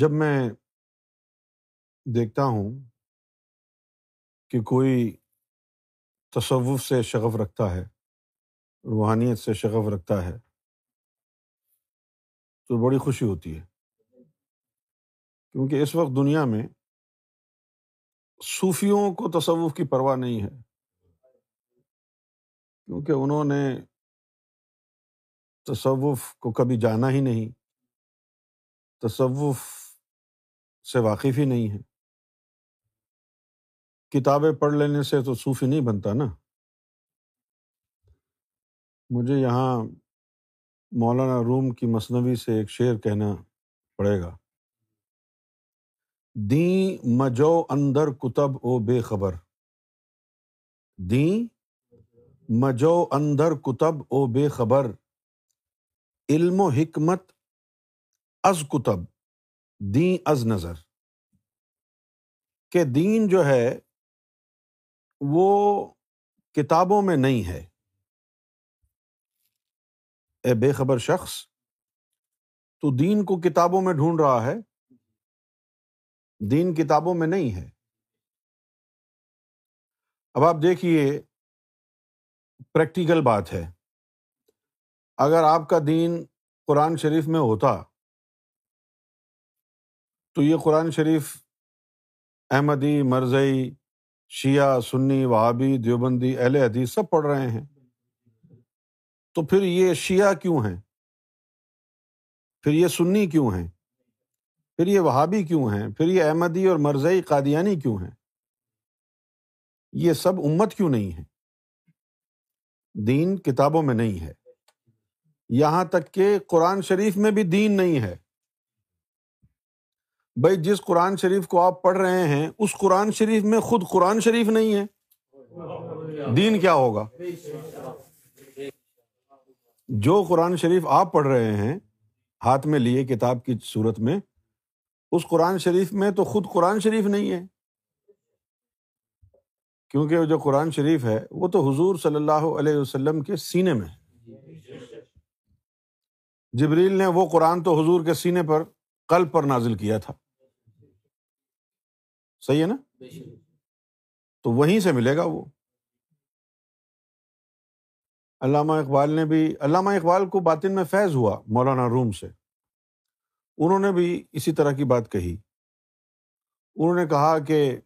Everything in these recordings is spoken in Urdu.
جب میں دیکھتا ہوں کہ کوئی تصوف سے شغف رکھتا ہے، روحانیت سے شغف رکھتا ہے، تو بڑی خوشی ہوتی ہے۔ کیونکہ اس وقت دنیا میں صوفیوں کو تصوف کی پرواہ نہیں ہے۔ کیونکہ انہوں نے تصوف کو کبھی جانا ہی نہیں۔ تصوف سے واقف ہی نہیں ہے۔ کتابیں پڑھ لینے سے تو صوفی نہیں بنتا نا۔ مجھے یہاں مولانا روم کی مصنوعی سے ایک شعر کہنا پڑے گا۔ دیں مجو اندر کتب او بے خبر۔ دیں مجو اندر کتب او بے خبر۔ علم و حکمت از کتب۔ دیں از نظر۔ کہ دین جو ہے، وہ کتابوں میں نہیں ہے۔ اے بے خبر شخص، تو دین کو کتابوں میں ڈھونڈ رہا ہے۔ دین کتابوں میں نہیں ہے۔ اب آپ دیکھیے، پریکٹیکل بات ہے۔ اگر آپ کا دین قرآن شریف میں ہوتا تو یہ قرآن شریف، احمدی، مرزئی، شیعہ، سنی، وہابی، دیوبندی، اہل حدیث سب پڑھ رہے ہیں۔ تو پھر یہ شیعہ کیوں ہیں؟ پھر یہ سنی کیوں ہیں؟ پھر یہ وہابی کیوں ہیں؟ پھر یہ احمدی اور مرزئی قادیانی کیوں ہیں؟ یہ سب امت کیوں نہیں ہے دین کتابوں میں نہیں ہے۔ یہاں تک کہ قرآن شریف میں بھی دین نہیں ہے۔ بھائی جس قرآن شریف کو آپ پڑھ رہے ہیں، اس قرآن شریف میں خود قرآن شریف نہیں ہے۔ دین کیا ہوگا؟ جو قرآن شریف آپ پڑھ رہے ہیں، ہاتھ میں لیے کتاب کی صورت میں، اس قرآن شریف میں تو خود قرآن شریف نہیں ہے۔ کیونکہ جو قرآن شریف ہے، وہ تو حضور صلی اللہ علیہ وسلم کے سینے میں جبریل نے وہ قرآن تو حضور کے سینے پر کل پر نازل کیا تھا۔ صحیح ہے نا؟ تو وہیں سے ملے گا وہ۔ علامہ اقبال نے بھی، علامہ اقبال کو باطن میں فیض ہوا مولانا روم سے۔ انہوں نے بھی اسی طرح کی بات کہی۔ انہوں نے کہا کہ،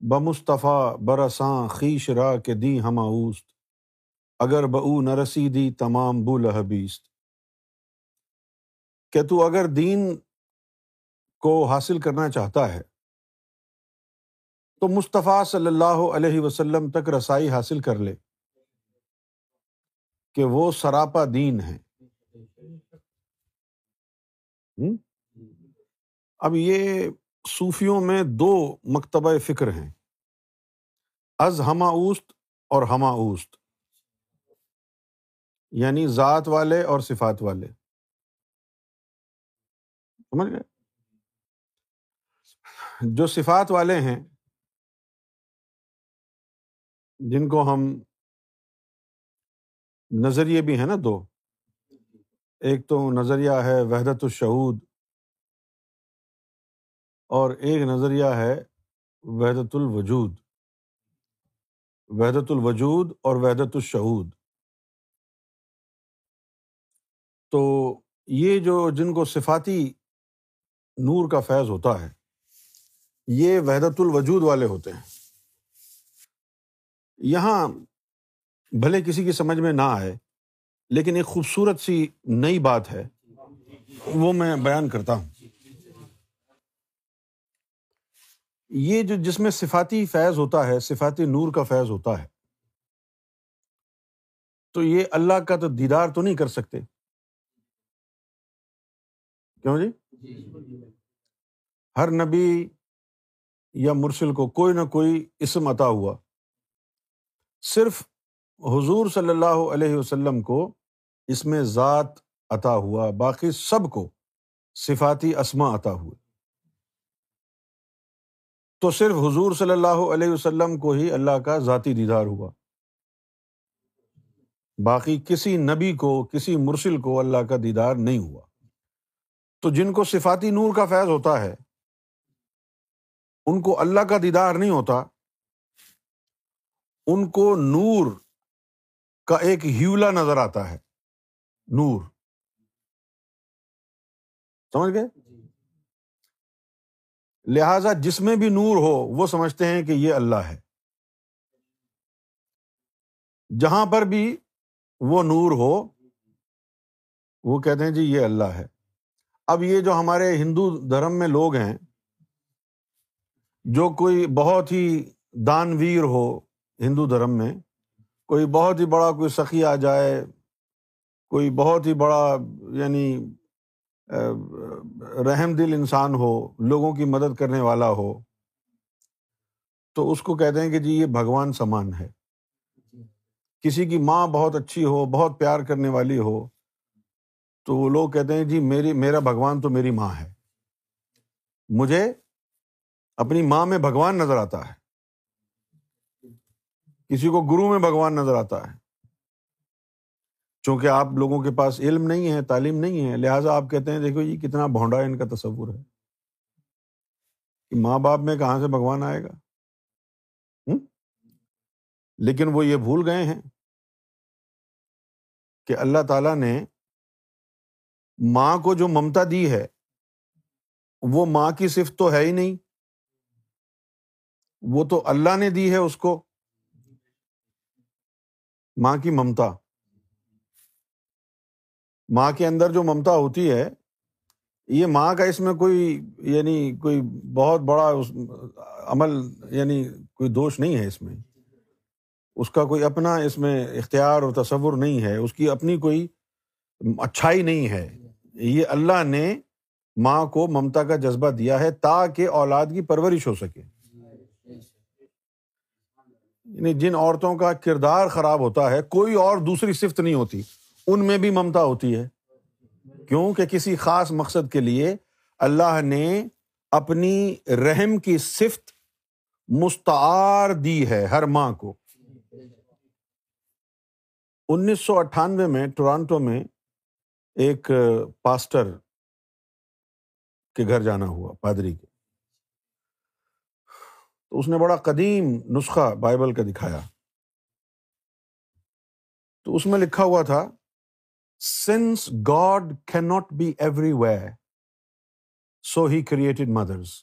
بمصطفیٰ برساں خیش را کے دی ہماؤست اگر بو نہ رسیدی تمام بو لہبیست۔ کہ تو اگر دین کو حاصل کرنا چاہتا ہے۔ تو مصطفیٰ صلی اللہ علیہ وسلم تک رسائی حاصل کر لے کہ وہ سراپا دین ہے۔ اب یہ صوفیوں میں دو مکتبہ فکر ہیں۔ از ہما اوست اور ہما اوست۔ یعنی ذات والے اور صفات والے۔ سمجھ گئے؟ جو صفات والے ہیں جن کو ہم نظریے بھی ہیں نا دو۔ ایک تو نظریہ ہے وحدت الشعود اور ایک نظریہ ہے وحدت الوجود۔ وحدت الوجود اور وحدت الشعود تو یہ جو جن کو صفاتی نور کا فیض ہوتا ہے یہ وحدت الوجود والے ہوتے ہیں۔ یہاں بھلے کسی کی سمجھ میں نہ آئے، لیکن ایک خوبصورت سی نئی بات ہے، وہ میں بیان کرتا ہوں۔ یہ جو جس میں صفاتی فیض ہوتا ہے، صفاتی نور کا فیض ہوتا ہے، تو یہ اللہ کا تو دیدار تو نہیں کر سکتے۔ کیوں جی؟ ہر نبی یا مرسل کو کوئی نہ کوئی اسم عطا ہوا۔ صرف حضور صلی اللہ علیہ وسلم کو اس میں ذات عطا ہوا، باقی سب کو صفاتی اسما عطا ہوئے۔ تو صرف حضور صلی اللہ علیہ وسلم کو ہی اللہ کا ذاتی دیدار ہوا۔ باقی کسی نبی کو، کسی مرسل کو اللہ کا دیدار نہیں ہوا۔ تو جن کو صفاتی نور کا فیض ہوتا ہے ان کو اللہ کا دیدار نہیں ہوتا ان کو نور کا ایک ہیولا نظر آتا ہے نور۔ سمجھ گئے؟ لہذا جس میں بھی نور ہو وہ سمجھتے ہیں کہ یہ اللہ ہے۔ جہاں پر بھی وہ نور ہو وہ کہتے ہیں جی یہ اللہ ہے۔ اب یہ جو ہمارے ہندو دھرم میں لوگ ہیں جو کوئی بہت ہی دانویر ہو ہندو دھرم میں، کوئی بہت ہی بڑا کوئی سخی آ جائے، کوئی بہت ہی بڑا یعنی رحم دل انسان ہو، لوگوں کی مدد کرنے والا ہو، تو اس کو کہتے ہیں کہ جی یہ بھگوان سمان ہے۔ کسی کی ماں بہت اچھی ہو، بہت پیار کرنے والی ہو، تو وہ لوگ کہتے ہیں جی میری، میرا بھگوان تو میری ماں ہے۔ مجھے اپنی ماں میں بھگوان نظر آتا ہے۔ کسی کو گرو میں بھگوان نظر آتا ہے۔ چونکہ آپ لوگوں کے پاس علم نہیں ہے، تعلیم نہیں ہے، لہٰذا آپ کہتے ہیں، دیکھو یہ کتنا بھونڈا ان کا تصور ہے۔ کہ ماں باپ میں کہاں سے بھگوان آئے گا؟ لیکن وہ یہ بھول گئے ہیں کہ اللہ تعالیٰ نے ماں کو جو ممتا دی ہے، وہ ماں کی صفت تو ہے ہی نہیں۔ وہ تو اللہ نے دی ہے اس کو۔ ماں کی ممتا۔ ماں کے اندر جو ممتا ہوتی ہے، یہ ماں کا اس میں کوئی یعنی کوئی بہت بڑا عمل یعنی کوئی دوش نہیں ہے اس میں۔ اس کا کوئی اپنا اس میں اختیار اور تصور نہیں ہے۔ اس کی اپنی کوئی اچھائی نہیں ہے۔ یہ اللہ نے ماں کو ممتا کا جذبہ دیا ہے تاکہ اولاد کی پرورش ہو سکے۔ یعنی جن عورتوں کا کردار خراب ہوتا ہے، کوئی اور دوسری صفت نہیں ہوتی، ان میں بھی ممتا ہوتی ہے۔ کیوں؟ کہ کسی خاص مقصد کے لیے اللہ نے اپنی رحم کی صفت مستعار دی ہے ہر ماں کو۔ انیس سو اٹھانوے میں ٹورانٹو میں ایک پاسٹر کے گھر جانا ہوا، پادری کے۔ تو اس نے بڑا قدیم نسخہ بائبل کا دکھایا۔ تو اس میں لکھا ہوا تھا since God can not be everywhere so he created mothers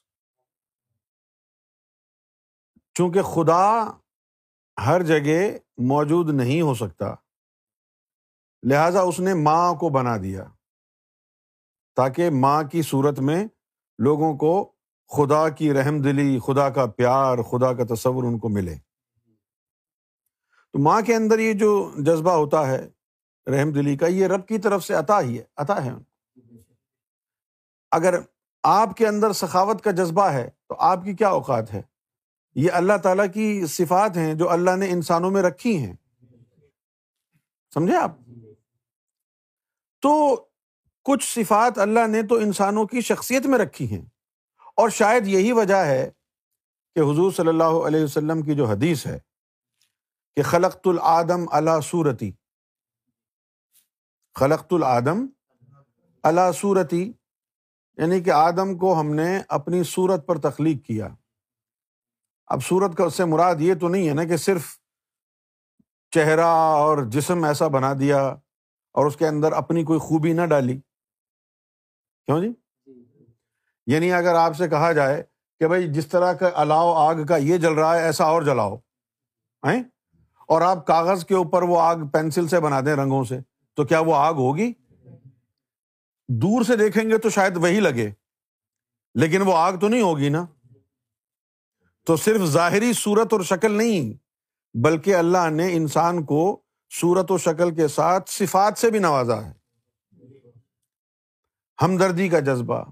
چونکہ خدا ہر جگہ موجود نہیں ہو سکتا، لہذا اس نے ماں کو بنا دیا تاکہ ماں کی صورت میں لوگوں کو خدا کی رحم دلی، خدا کا پیار، خدا کا تصور ان کو ملے۔ تو ماں کے اندر یہ جو جذبہ ہوتا ہے، رحم دلی کا، یہ رب کی طرف سے عطا ہی ہے، عطا ہے۔ اگر آپ کے اندر سخاوت کا جذبہ ہے، تو آپ کی کیا اوقات ہے؟ یہ اللہ تعالیٰ کی صفات ہیں جو اللہ نے انسانوں میں رکھی ہیں۔ سمجھے آپ؟ تو کچھ صفات اللہ نے تو انسانوں کی شخصیت میں رکھی ہیں۔ اور شاید یہی وجہ ہے کہ حضور صلی اللہ علیہ وسلم کی جو حدیث ہے کہ خلقت العدم اللہ صورتی خلقت العدم اللہ صورتی یعنی کہ آدم کو ہم نے اپنی صورت پر تخلیق کیا۔ اب صورت کا اس سے مراد یہ تو نہیں ہے نا کہ صرف چہرہ اور جسم ایسا بنا دیا اور اس کے اندر اپنی کوئی خوبی نہ ڈالی۔ کیوں جی؟ یعنی اگر آپ سے کہا جائے کہ بھائی جس طرح کا الاؤ آگ کا یہ جل رہا ہے، ایسا اور جلاؤ اور آپ کاغذ کے اوپر وہ آگ پینسل سے بنا دیں رنگوں سے، تو کیا وہ آگ ہوگی؟ دور سے دیکھیں گے تو شاید وہی لگے، لیکن وہ آگ تو نہیں ہوگی نا۔ تو صرف ظاہری صورت اور شکل نہیں، بلکہ اللہ نے انسان کو صورت و شکل کے ساتھ صفات سے بھی نوازا ہے۔ ہمدردی کا جذبہ۔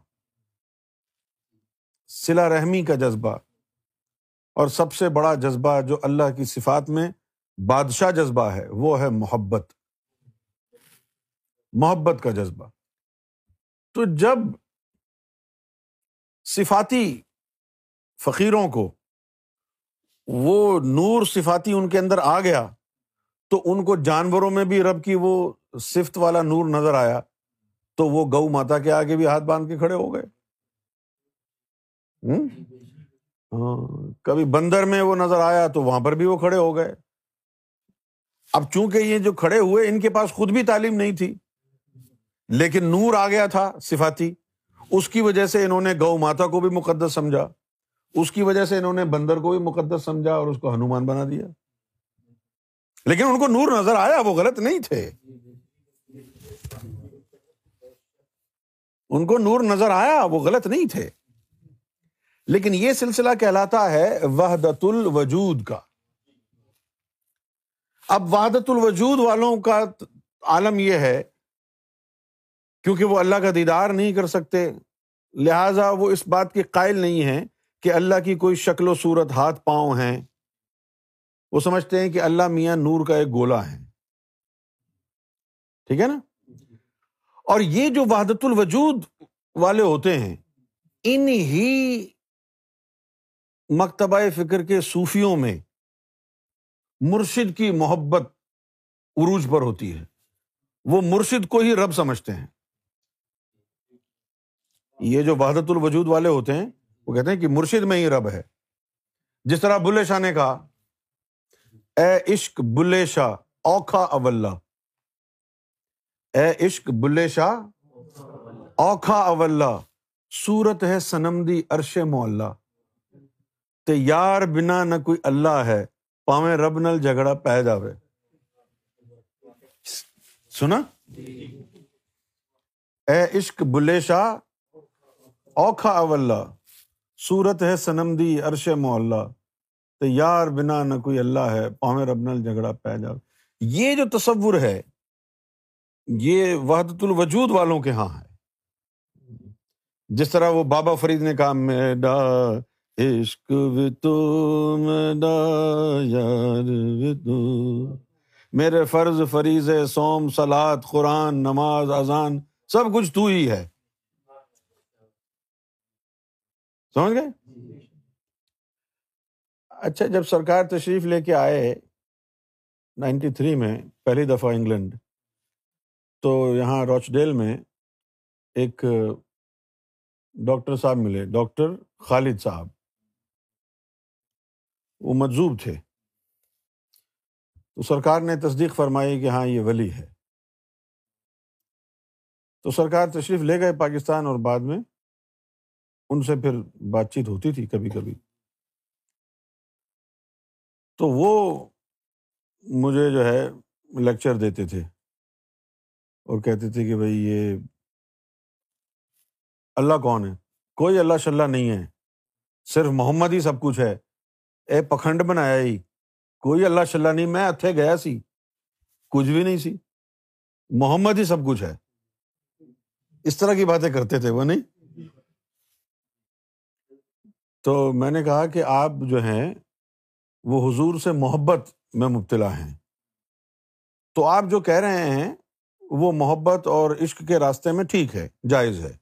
سلا رحمی کا جذبہ اور سب سے بڑا جذبہ جو اللہ کی صفات میں بادشاہ جذبہ ہے، وہ ہے محبت۔ محبت کا جذبہ۔ تو جب صفاتی فقیروں کو وہ نور صفاتی ان کے اندر آ گیا، تو ان کو جانوروں میں بھی رب کی وہ صفت والا نور نظر آیا، تو وہ گو ماتا کے آگے بھی ہاتھ باندھ کے کھڑے ہو گئے۔ ہاں کبھی بندر میں وہ نظر آیا تو وہاں پر بھی وہ کھڑے ہو گئے۔ اب چونکہ یہ جو کھڑے ہوئے، ان کے پاس خود بھی تعلیم نہیں تھی۔ لیکن نور آ گیا تھا صفاتی۔ اس کی وجہ سے انہوں نے گو ماتا کو بھی مقدس سمجھا۔ اس کی وجہ سے انہوں نے بندر کو بھی مقدس سمجھا اور اس کو ہنومان بنا دیا۔ لیکن ان کو نور نظر آیا، وہ غلط نہیں تھے۔ ان کو نور نظر آیا، وہ غلط نہیں تھے۔ لیکن یہ سلسلہ کہلاتا ہے وحدت الوجود کا۔ اب وحدت الوجود والوں کا عالم یہ ہے، کیونکہ وہ اللہ کا دیدار نہیں کر سکتے، لہذا وہ اس بات کے قائل نہیں ہے کہ اللہ کی کوئی شکل و صورت ہاتھ پاؤں ہیں۔ وہ سمجھتے ہیں کہ اللہ میاں نور کا ایک گولا ہے ٹھیک ہے نا؟ اور یہ جو وحدت الوجود والے ہوتے ہیں ان ہی مکتبہ فکر کے صوفیوں میں مرشد کی محبت عروج پر ہوتی ہے۔ وہ مرشد کو ہی رب سمجھتے ہیں۔ یہ جو وحدت الوجود والے ہوتے ہیں، وہ کہتے ہیں کہ مرشد میں ہی رب ہے۔ جس طرح بلے شاہ نے کہا، اے عشق بلے شاہ، اوکھا اول اے عشق بلے شاہ، اوکھا اول سورت ہے سنم دی عرش مولا۔ تے یار بنا نہ کوئی اللہ ہے، پاویں رب نل جھگڑا پہ جاوے۔ سنا؟ اے عشق بلے شاہ، اوکھا اول سورت ہے سنم دی عرش مولا۔ تے یار بنا نہ کوئی اللہ ہے، پاویں رب نل جھگڑا پہ جاوے۔ یہ جو تصور ہے، یہ وحدت الوجود والوں کے ہاں ہے۔ جس طرح وہ بابا فرید نے کہا، میڈا عشق تو میڈا یار تو۔ میرے فرض، فریض سوم سلاد قرآن، نماز، اذان، سب کچھ تو ہی ہے۔ سمجھ گئے؟ اچھا جب سرکار تشریف لے کے آئے نائنٹی تھری میں، پہلی دفعہ انگلینڈ، تو یہاں روچ ڈیل میں ایک ڈاکٹر صاحب ملے، ڈاکٹر خالد صاحب۔ وہ مجزوب تھے۔ تو سرکار نے تصدیق فرمائی کہ ہاں یہ ولی ہے۔ تو سرکار تشریف لے گئے پاکستان اور بعد میں ان سے پھر بات چیت ہوتی تھی کبھی کبھی۔ تو وہ مجھے جو ہے لیکچر دیتے تھے اور کہتے تھے کہ بھائی، یہ اللہ کون ہے؟ کوئی اللہ شلہ نہیں ہے۔ صرف محمد ہی سب کچھ ہے۔ اے پکھنڈ بنایا ہی کوئی اللہ شلہ نہیں میں اتھے گیا سی کچھ بھی نہیں سی محمد ہی سب کچھ ہے اس طرح کی باتیں کرتے تھے وہ نہیں تو میں نے کہا کہ آپ جو ہیں وہ حضور سے محبت میں مبتلا ہیں। تو آپ جو کہہ رہے ہیں، وہ محبت اور عشق کے راستے میں ٹھیک ہے، جائز ہے।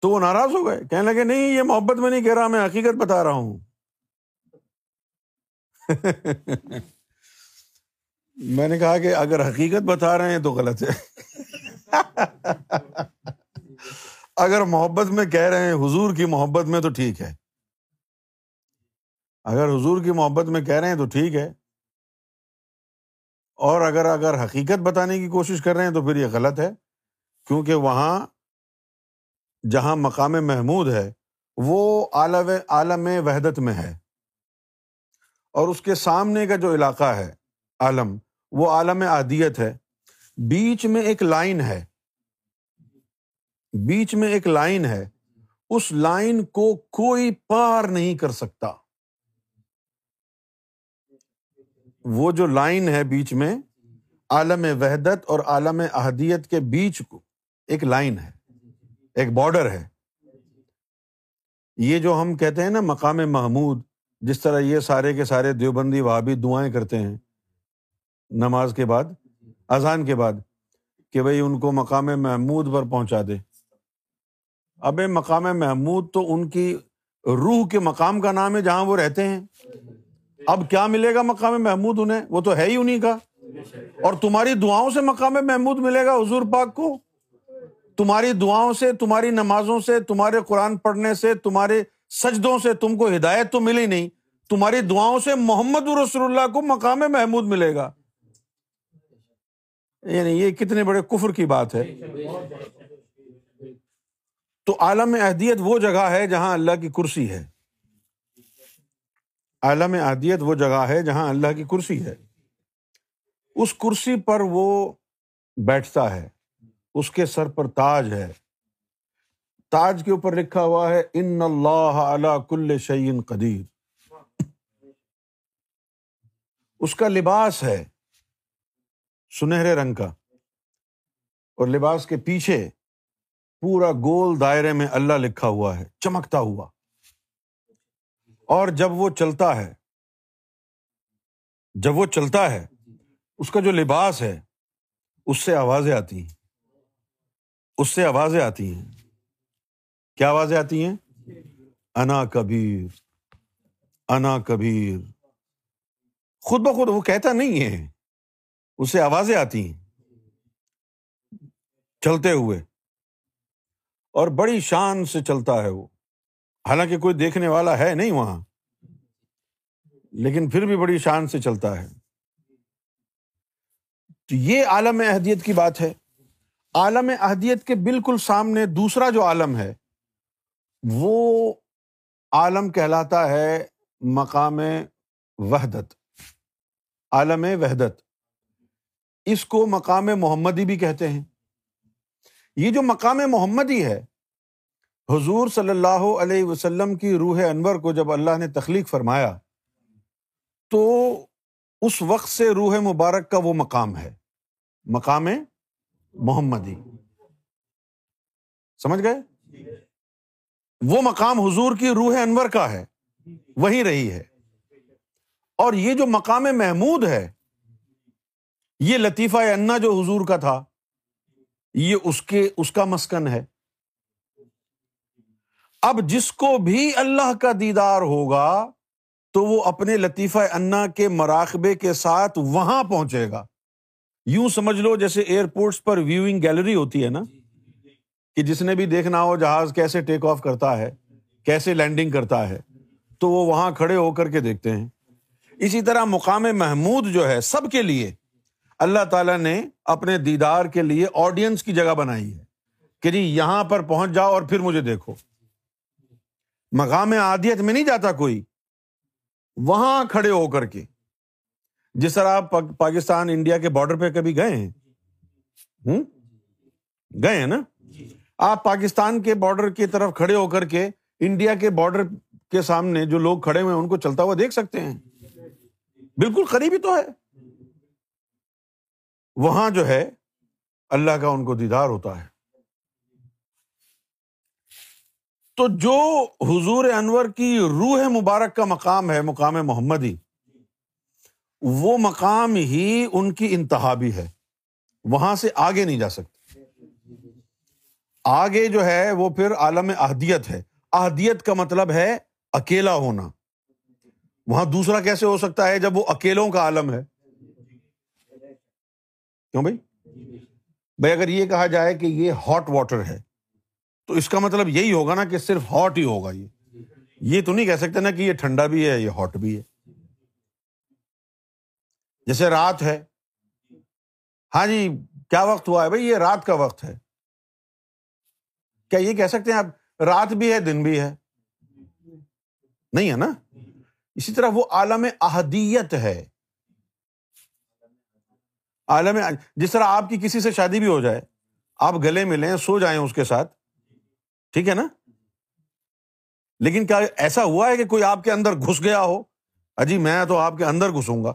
تو وہ ناراض ہو گئے। کہنے لگے، نہیں، یہ محبت میں نہیں کہہ رہا، میں حقیقت بتا رہا ہوں۔ میں نے کہا کہ اگر حقیقت بتا رہے ہیں تو غلط ہے۔ اگر محبت میں کہہ رہے ہیں حضور کی محبت میں تو ٹھیک ہے۔ اگر حضور کی محبت میں کہہ رہے ہیں تو ٹھیک ہے۔ اور اگر اگر حقیقت بتانے کی کوشش کر رہے ہیں تو پھر یہ غلط ہے۔ کیونکہ وہاں جہاں مقام محمود ہے، وہ عالم عالم وحدت میں ہے۔ اور اس کے سامنے کا جو علاقہ ہے، عالم، وہ عالم عادیت ہے۔ بیچ میں ایک لائن ہے۔ بیچ میں ایک لائن ہے۔ اس لائن کو کوئی پار نہیں کر سکتا۔ وہ جو لائن ہے بیچ میں، عالم وحدت اور عالم احدیت کے بیچ کو ایک لائن ہے۔ ایک بارڈر ہے۔ یہ جو ہم کہتے ہیں نا مقام محمود جس طرح یہ سارے کے سارے دیوبندی وہابی دعائیں کرتے ہیں، نماز کے بعد، اذان کے بعد، کہ بھائی ان کو مقام محمود پر پہنچا دے۔ اب مقام محمود تو ان کی روح کے مقام کا نام ہے جہاں وہ رہتے ہیں۔ اب کیا ملے گا مقام محمود انہیں؟ وہ تو ہے ہی انہیں کا۔ اور تمہاری دعاؤں سے مقام محمود ملے گا حضور پاک کو۔ تمہاری دعاؤں سے، تمہاری نمازوں سے، تمہارے قرآن پڑھنے سے، تمہارے سجدوں سے تم کو ہدایت تو ملی نہیں، تمہاری دعاؤں سے محمد رسول اللہ کو مقام محمود ملے گا۔ یعنی یہ کتنے بڑے کفر کی بات ہے۔ تو عالم اہدیت وہ جگہ ہے جہاں اللہ کی کرسی ہے۔ عالم اہدیت وہ جگہ ہے جہاں اللہ کی کرسی ہے۔ اس کرسی پر وہ بیٹھتا ہے، اس کے سر پر تاج ہے۔ تاج کے اوپر لکھا ہوا ہے، ان اللہ کل شعین قدیر. اس کا لباس ہے سنہرے رنگ کا، اور لباس کے پیچھے پورا گول دائرے میں اللہ لکھا ہوا ہے، چمکتا ہوا۔ اور جب وہ چلتا ہے، جب وہ چلتا ہے، اس کا جو لباس ہے، اس سے آوازیں آتی ہیں۔ اس سے آوازیں آتی ہیں۔ کیا آوازیں آتی ہیں؟ انا کبیر انا کبیر۔ خود بخود وہ کہتا نہیں ہے، اسے آوازیں آتی ہیں۔ چلتے ہوئے، اور بڑی شان سے چلتا ہے وہ۔ حالانکہ کوئی دیکھنے والا ہے نہیں وہاں، لیکن پھر بھی بڑی شان سے چلتا ہے۔ تو یہ عالم احدیت کی بات ہے۔ عالم احدیت کے بالکل سامنے دوسرا جو عالم ہے وہ عالم کہلاتا ہے مقام وحدت، عالم وحدت۔ اس کو مقام محمدی بھی کہتے ہیں۔ یہ جو مقام محمدی ہے، حضور صلی اللہ علیہ وسلم کی روح انور کو جب اللہ نے تخلیق فرمایا، تو اس وقت سے روح مبارک کا وہ مقام ہے، مقام محمدی۔ سمجھ گئے؟ وہ مقام حضور کی روح انور کا ہے وہی رہی ہے۔ اور یہ جو مقام محمود ہے، یہ لطیفہ انا جو حضور کا تھا، یہ اس کے، اس کا مسکن ہے۔ اب جس کو بھی اللہ کا دیدار ہوگا، تو وہ اپنے لطیفہ انا کے مراقبے کے ساتھ وہاں پہنچے گا۔ یوں سمجھ لو جیسے ایئرپورٹس پر ویوئنگ گیلری ہوتی ہے نا۔ کہ جس نے بھی دیکھنا ہو جہاز کیسے ٹیک آف کرتا ہے، کیسے لینڈنگ کرتا ہے، تو وہ وہاں کھڑے ہو کر کے دیکھتے ہیں۔ اسی طرح مقام محمود جو ہے، سب کے لیے اللہ تعالیٰ نے اپنے دیدار کے لیے آڈینس کی جگہ بنائی ہے کہ جی یہاں پر پہنچ جاؤ اور پھر مجھے دیکھو۔ مقام عادیت میں نہیں جاتا کوئی، وہاں کھڑے ہو کر کے۔ جس طرح آپ پاکستان، انڈیا کے بارڈر پہ کبھی گئے ہیں؟ گئے ہیں نا؟ آپ پاکستان کے بارڈر کی طرف کھڑے ہو کر کے انڈیا کے بارڈر کے سامنے جو لوگ کھڑے ہوئے ان کو چلتا ہوا دیکھ سکتے ہیں۔ بالکل قریبی تو ہے۔ وہاں جو ہے، اللہ کا ان کو دیدار ہوتا ہے۔ تو جو حضور انور کی روح مبارک کا مقام ہے، مقام محمدی، وہ مقام ہی ان کی انتہا بھی ہے۔ وہاں سے آگے نہیں جا سکتے۔ آگے جو ہے وہ پھر عالم اہدیت ہے۔ اہدیت کا مطلب ہے اکیلا ہونا۔ وہاں دوسرا کیسے ہو سکتا ہے جب وہ اکیلوں کا عالم ہے؟ کیوں بھائی؟ بھائی اگر یہ کہا جائے کہ یہ ہاٹ واٹر ہے، تو اس کا مطلب یہی ہوگا نا کہ صرف ہاٹ ہی ہوگا یہ۔ یہ تو نہیں کہہ سکتے نا کہ یہ ٹھنڈا بھی ہے، یہ ہاٹ بھی ہے۔ جیسے رات ہے۔ ہاں جی کیا وقت ہوا ہے بھائی؟ یہ رات کا وقت ہے۔ کیا یہ کہہ سکتے ہیں آپ رات بھی ہے، دن بھی ہے؟ نہیں ہے نا؟ اسی طرح وہ عالم احدیت ہے۔ عالم جس طرح آپ کی کسی سے شادی بھی ہو جائے، آپ گلے ملیں سو جائیں اس کے ساتھ، ٹھیک ہے نا؟ لیکن کیا ایسا ہوا ہے کہ کوئی آپ کے اندر گھس گیا ہو؟ اجی، میں تو آپ کے اندر گھسوں گا۔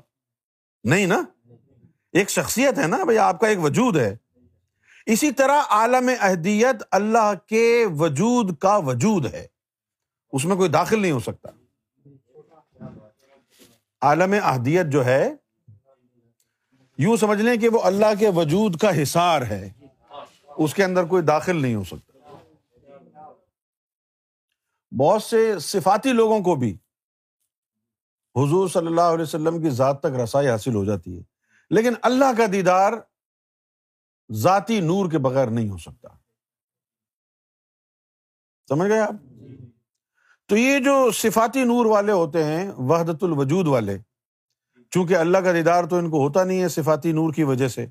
نہیں نا؟ ایک شخصیت ہے نا، بھائی آپ کا ایک وجود ہے۔ اسی طرح عالم اہدیت اللہ کے وجود کا وجود ہے۔ اس میں کوئی داخل نہیں ہو سکتا۔ عالم اہدیت جو ہے، یوں سمجھ لیں کہ وہ اللہ کے وجود کا حصار ہے۔ اس کے اندر کوئی داخل نہیں ہو سکتا۔ بہت سے صفاتی لوگوں کو بھی حضور صلی اللہ علیہ وسلم کی ذات تک رسائی حاصل ہو جاتی ہے۔ لیکن اللہ کا دیدار ذاتی نور کے بغیر نہیں ہو سکتا۔ سمجھ گئے آپ؟ تو یہ جو صفاتی نور والے ہوتے ہیں، وحدت الوجود والے، چونکہ اللہ کا دیدار تو ان کو ہوتا نہیں ہے صفاتی نور کی وجہ سے،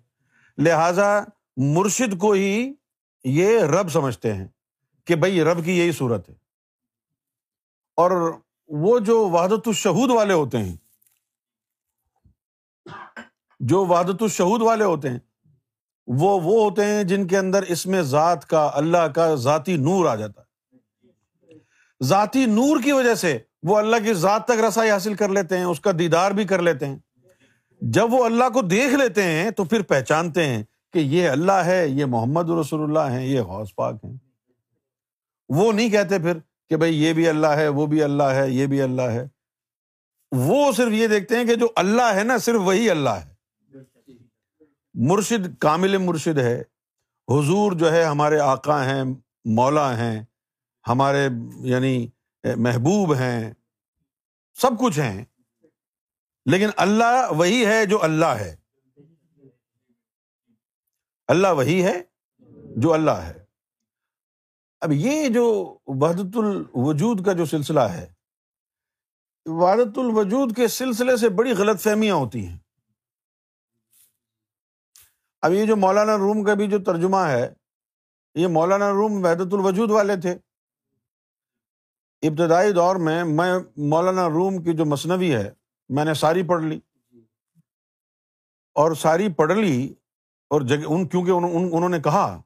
لہذا مرشد کو ہی یہ رب سمجھتے ہیں کہ بھائی رب کی یہی صورت ہے۔ اور وہ جو وحدت الشہود والے ہوتے ہیں، جو وحدت الشہود والے ہوتے ہیں وہ وہ ہوتے ہیں جن کے اندر اس میں ذات کا اللہ کا ذاتی نور آ جاتا ہے۔ ذاتی نور کی وجہ سے وہ اللہ کی ذات تک رسائی حاصل کر لیتے ہیں، اس کا دیدار بھی کر لیتے ہیں۔ جب وہ اللہ کو دیکھ لیتے ہیں تو پھر پہچانتے ہیں کہ یہ اللہ ہے، یہ محمد رسول اللہ ہے یہ حوض پاک ہیں۔ وہ نہیں کہتے پھر کہ بھائی یہ بھی اللہ ہے، وہ بھی اللہ ہے، یہ بھی اللہ ہے۔ وہ صرف یہ دیکھتے ہیں کہ جو اللہ ہے نا، صرف وہی اللہ ہے۔ مرشد، کامل مرشد ہے۔ حضور جو ہے، ہمارے آقا ہیں، مولا ہیں، ہمارے یعنی محبوب ہیں، سب کچھ ہیں۔ لیکن اللہ وہی ہے جو اللہ ہے۔ اللہ وہی ہے جو اللہ ہے۔ اب یہ جو وحدت الوجود کا جو سلسلہ ہے وحدت الوجود کے سلسلے سے بڑی غلط فہمیاں ہوتی ہیں۔ اب یہ جو مولانا روم کا بھی جو ترجمہ ہے، یہ مولانا روم وحدت الوجود والے تھے۔ ابتدائی دور میں میں مولانا روم کی جو مصنوعی ہے، میں نے ساری پڑھ لی۔ اور ساری پڑھ لی اور جگہ ان، کیونکہ انہوں نے کہا،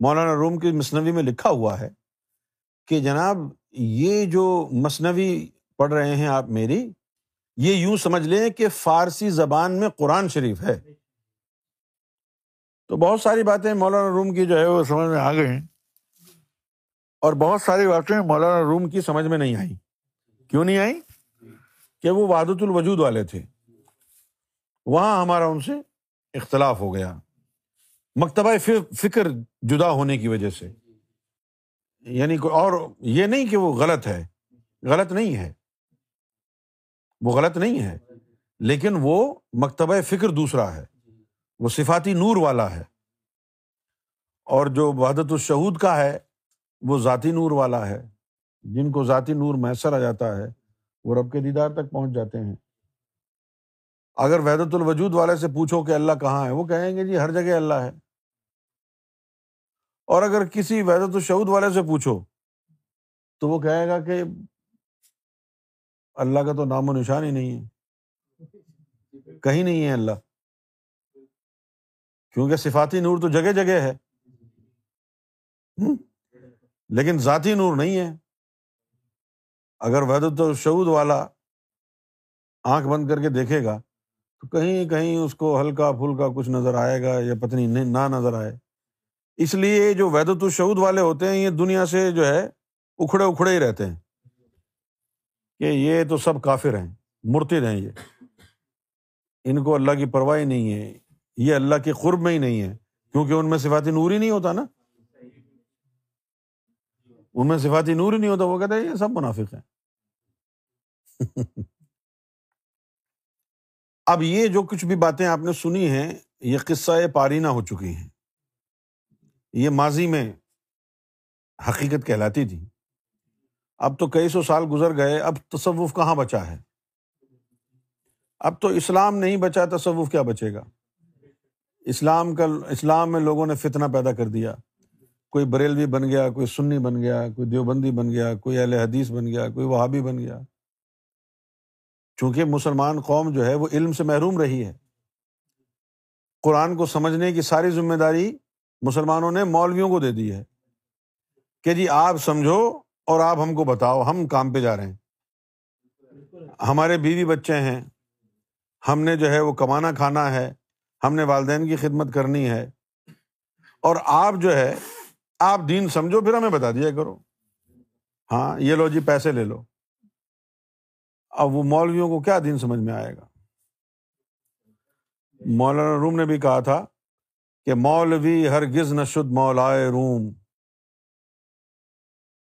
مولانا روم کی مصنوعی میں لکھا ہوا ہے کہ جناب، یہ جو مصنوعی پڑھ رہے ہیں آپ میری، یہ یوں سمجھ لیں کہ فارسی زبان میں قرآن شریف ہے۔ تو بہت ساری باتیں مولانا روم کی جو ہے وہ سمجھ میں آ گئے ہیں اور بہت ساری باتیں مولانا روم کی سمجھ میں نہیں آئی کیوں نہیں آئی کہ وہ وادت الوجود والے تھے۔ وہاں ہمارا ان سے اختلاف ہو گیا۔ مکتبہ فکر جدا ہونے کی وجہ سے۔ یعنی اور یہ نہیں کہ وہ غلط ہے۔ غلط نہیں ہے۔ وہ غلط نہیں ہے۔ لیکن وہ مکتبہ فکر دوسرا ہے۔ وہ صفاتی نور والا ہے۔ اور جو وحدت الشہود کا ہے، وہ ذاتی نور والا ہے۔ جن کو ذاتی نور میسر آ جاتا ہے، وہ رب کے دیدار تک پہنچ جاتے ہیں۔ اگر وحدت الوجود والے سے پوچھو کہ اللہ کہاں ہے، وہ کہیں گے جی ہر جگہ اللہ ہے۔ اور اگر کسی وحدت الشعود والے سے پوچھو، تو وہ کہے گا کہ اللہ کا تو نام و نشان ہی نہیں ہے۔ کہیں نہیں ہے اللہ۔ کیونکہ صفاتی نور تو جگہ جگہ ہے۔ لیکن ذاتی نور نہیں ہے۔ اگر وحدت الشعود والا آنکھ بند کر کے دیکھے گا تو کہیں کہیں اس کو ہلکا پھلکا کچھ نظر آئے گا یا پتنی نہ نظر آئے۔ اس لیے جو ویدت الشعود والے ہوتے ہیں، یہ دنیا سے جو ہے اکھڑے اکھڑے ہی رہتے ہیں۔ کہ یہ تو سب کافر ہیں، مرتد ہیں یہ۔ ان کو اللہ کی پرواہ نہیں ہے۔ یہ اللہ کے قرب میں ہی نہیں ہے۔ کیونکہ ان میں صفاتی نور ہی نہیں ہوتا نا۔ ان میں صفاتی نور ہی نہیں ہوتا، وہ کہتے ہیں یہ سب منافق ہیں۔ اب یہ جو کچھ بھی باتیں آپ نے سنی ہیں، یہ قصہ پارینہ ہو چکی ہیں۔ یہ ماضی میں حقیقت کہلاتی تھی۔ اب تو کئی سو سال گزر گئے، اب تصوف کہاں بچا ہے؟ اب تو اسلام نہیں بچا، تصوف کیا بچے گا؟ اسلام کا اسلام میں لوگوں نے فتنا پیدا کر دیا۔ کوئی بریلوی بن گیا، کوئی سنی بن گیا، کوئی دیوبندی بن گیا، کوئی اہل حدیث بن گیا، کوئی وہابی بن گیا۔ چونکہ مسلمان قوم جو ہے وہ علم سے محروم رہی ہے۔ قرآن کو سمجھنے کی ساری ذمہ داری مسلمانوں نے مولویوں کو دے دی ہے۔ کہ جی آپ سمجھو اور آپ ہم کو بتاؤ، ہم کام پہ جا رہے ہیں۔ ہمارے بیوی بچے ہیں۔ ہم نے جو ہے وہ کمانا کھانا ہے۔ ہم نے والدین کی خدمت کرنی ہے۔ اور آپ جو ہے، آپ دین سمجھو، پھر ہمیں بتا دیا کرو۔ ہاں یہ لو جی پیسے لے لو۔ اب وہ مولویوں کو کیا دین سمجھ میں آئے گا؟ مولانا روم نے بھی کہا تھا کہ مولوی ہرگز نہ شد مولائے روم۔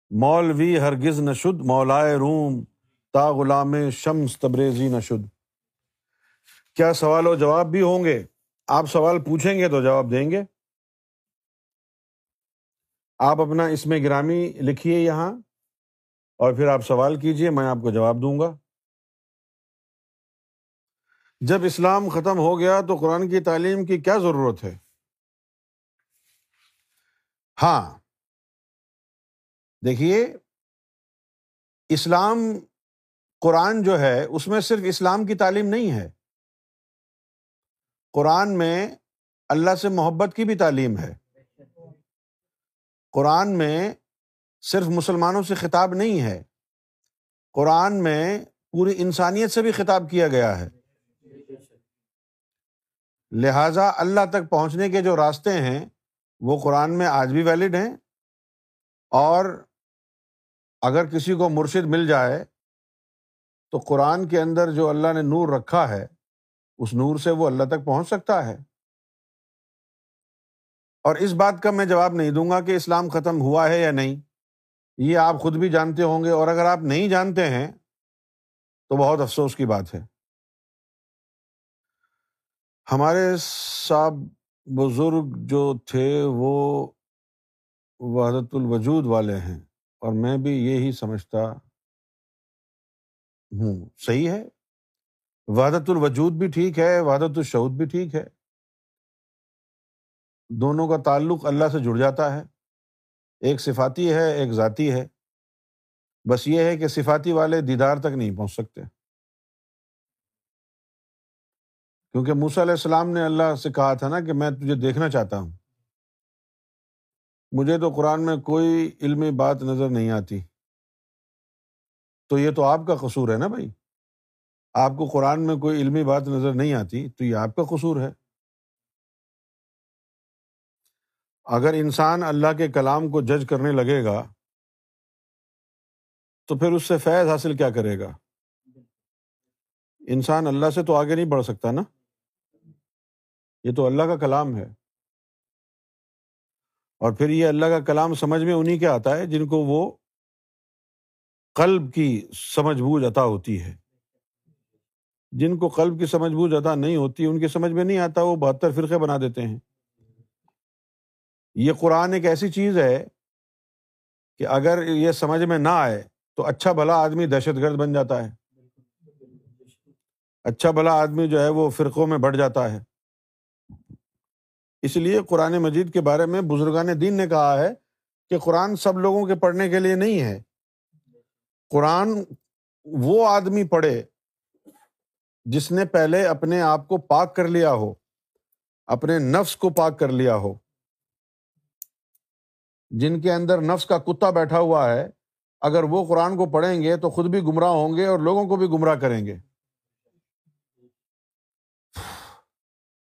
مولوی ہرگز نہ شد مولائے روم۔ تا غلام شمس تبریزی نہ شد۔ کیا سوال و جواب بھی ہوں گے؟ آپ سوال پوچھیں گے تو جواب دیں گے۔ آپ اپنا اس میں گرامی لکھیے یہاں اور پھر آپ سوال کیجیے میں آپ کو جواب دوں گا۔ جب اسلام ختم ہو گیا تو قرآن کی تعلیم کی کیا ضرورت ہے؟ ہاں۔ دیکھیے، اسلام قرآن جو ہے، اس میں صرف اسلام کی تعلیم نہیں ہے۔ قرآن میں اللہ سے محبت کی بھی تعلیم ہے۔ قرآن میں صرف مسلمانوں سے خطاب نہیں ہے۔ قرآن میں پوری انسانیت سے بھی خطاب کیا گیا ہے۔ لہذا اللہ تک پہنچنے کے جو راستے ہیں، وہ قرآن میں آج بھی ویلڈ ہیں۔ اور اگر کسی کو مرشد مل جائے، تو قرآن کے اندر جو اللہ نے نور رکھا ہے اس نور سے وہ اللہ تک پہنچ سکتا ہے۔ اور اس بات کا میں جواب نہیں دوں گا کہ اسلام ختم ہوا ہے یا نہیں۔ یہ آپ خود بھی جانتے ہوں گے اور اگر آپ نہیں جانتے ہیں، تو بہت افسوس کی بات ہے۔ ہمارے صاحب بزرگ جو تھے، وہ وحدت الوجود والے ہیں۔ اور میں بھی یہی سمجھتا ہوں۔ صحیح ہے؟ وحدت الوجود بھی ٹھیک ہے وحدت الشعود بھی ٹھیک ہے۔ دونوں کا تعلق اللہ سے جڑ جاتا ہے۔ ایک صفاتی ہے، ایک ذاتی ہے۔ بس یہ ہے کہ صفاتی والے دیدار تک نہیں پہنچ سکتے۔ کیونکہ موسیٰ علیہ السلام نے اللہ سے کہا تھا نا کہ میں تجھے دیکھنا چاہتا ہوں۔ مجھے تو قرآن میں کوئی علمی بات نظر نہیں آتی۔ تو یہ تو آپ کا قصور ہے نا بھائی؟ آپ کو قرآن میں کوئی علمی بات نظر نہیں آتی، تو یہ آپ کا قصور ہے۔ اگر انسان اللہ کے کلام کو جج کرنے لگے گا، تو پھر اس سے فیض حاصل کیا کرے گا؟ انسان اللہ سے تو آگے نہیں بڑھ سکتا نا؟ یہ تو اللہ کا کلام ہے۔ اور پھر یہ اللہ کا کلام سمجھ میں انہیں کے آتا ہے جن کو وہ قلب کی سمجھ بوجھ عطا ہوتی ہے۔ جن کو قلب کی سمجھ بوجھ عطا نہیں ہوتی، ان کی سمجھ میں نہیں آتا، وہ بہتر فرقے بنا دیتے ہیں۔ یہ قرآن ایک ایسی چیز ہے کہ اگر یہ سمجھ میں نہ آئے تو اچھا بھلا آدمی دہشت گرد بن جاتا ہے۔ اچھا بھلا آدمی جو ہے وہ فرقوں میں بڑھ جاتا ہے۔ اس لیے قرآن مجید کے بارے میں بزرگان دین نے کہا ہے کہ قرآن سب لوگوں کے پڑھنے کے لیے نہیں ہے۔ قرآن وہ آدمی پڑھے جس نے پہلے اپنے آپ کو پاک کر لیا ہو، اپنے نفس کو پاک کر لیا ہو۔ جن کے اندر نفس کا کتا بیٹھا ہوا ہے، اگر وہ قرآن کو پڑھیں گے تو خود بھی گمراہ ہوں گے اور لوگوں کو بھی گمراہ کریں گے۔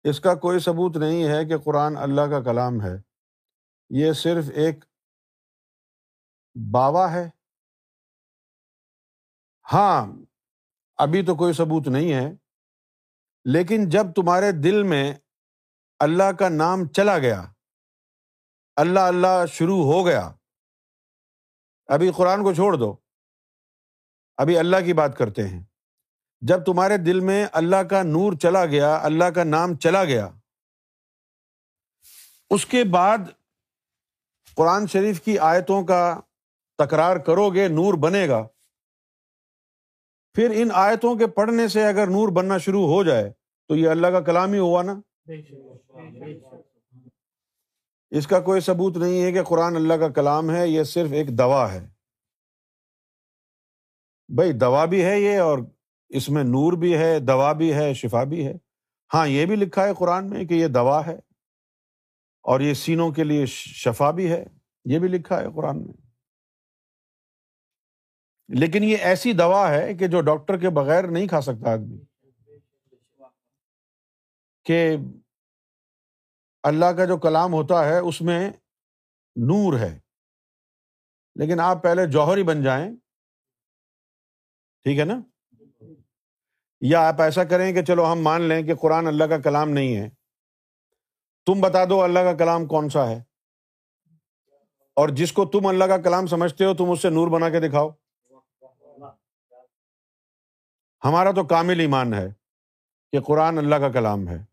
اس کا کوئی ثبوت نہیں ہے کہ قرآن اللہ کا کلام ہے۔ یہ صرف ایک باوا ہے۔ ہاں ابھی تو کوئی ثبوت نہیں ہے، لیکن جب تمہارے دل میں اللہ کا نام چلا گیا، اللہ اللہ شروع ہو گیا، ابھی قرآن کو چھوڑ دو، ابھی اللہ کی بات کرتے ہیں۔ جب تمہارے دل میں اللہ کا نور چلا گیا، اللہ کا نام چلا گیا، اس کے بعد قرآن شریف کی آیتوں کا تکرار کرو گے، نور بنے گا۔ پھر ان آیتوں کے پڑھنے سے اگر نور بننا شروع ہو جائے تو یہ اللہ کا کلام ہی ہوا نا؟ اس کا کوئی ثبوت نہیں ہے کہ قرآن اللہ کا کلام ہے، یہ صرف ایک دوا ہے۔ بھائی، دوا بھی ہے یہ اور اس میں نور بھی ہے، دوا بھی ہے، شفا بھی ہے۔ ہاں یہ بھی لکھا ہے قرآن میں کہ یہ دوا ہے اور یہ سینوں کے لیے شفا بھی ہے، یہ بھی لکھا ہے قرآن میں۔ لیکن یہ ایسی دوا ہے کہ جو ڈاکٹر کے بغیر نہیں کھا سکتا آدمی۔ کہ اللہ کا جو کلام ہوتا ہے، اس میں نور ہے۔ لیکن آپ پہلے جوہری بن جائیں۔ ٹھیک ہے نا؟ یا آپ ایسا کریں کہ چلو ہم مان لیں کہ قرآن اللہ کا کلام نہیں ہے۔ تم بتا دو اللہ کا کلام کون سا ہے۔ اور جس کو تم اللہ کا کلام سمجھتے ہو، تم اس سے نور بنا کے دکھاؤ۔ ہمارا تو کامل ایمان ہے کہ قرآن اللہ کا کلام ہے۔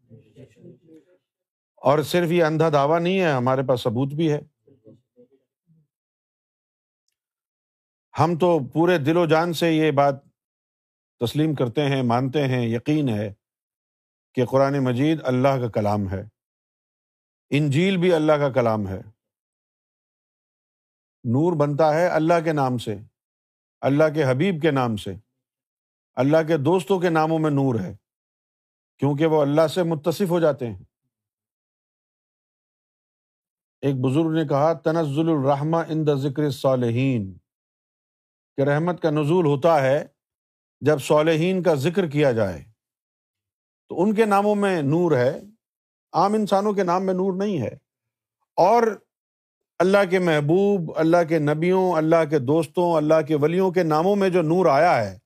اور صرف یہ اندھا دعویٰ نہیں ہے، ہمارے پاس ثبوت بھی ہے۔ ہم تو پورے دل و جان سے یہ بات تسلیم کرتے ہیں، مانتے ہیں، یقین ہے کہ قرآن مجید اللہ کا کلام ہے۔ انجیل بھی اللہ کا کلام ہے۔ نور بنتا ہے اللہ کے نام سے، اللہ کے حبیب کے نام سے۔ اللہ کے دوستوں کے ناموں میں نور ہے، کیونکہ وہ اللہ سے متصف ہو جاتے ہیں۔ ایک بزرگ نے کہا، تنزل الرحمہ ان دا ذکر صالحین کہ رحمت کا نزول ہوتا ہے جب صالحین کا ذکر کیا جائے۔ تو ان کے ناموں میں نور ہے، عام انسانوں کے نام میں نور نہیں ہے۔ اور اللہ کے محبوب، اللہ کے نبیوں، اللہ کے دوستوں، اللہ کے ولیوں کے ناموں میں جو نور آیا ہے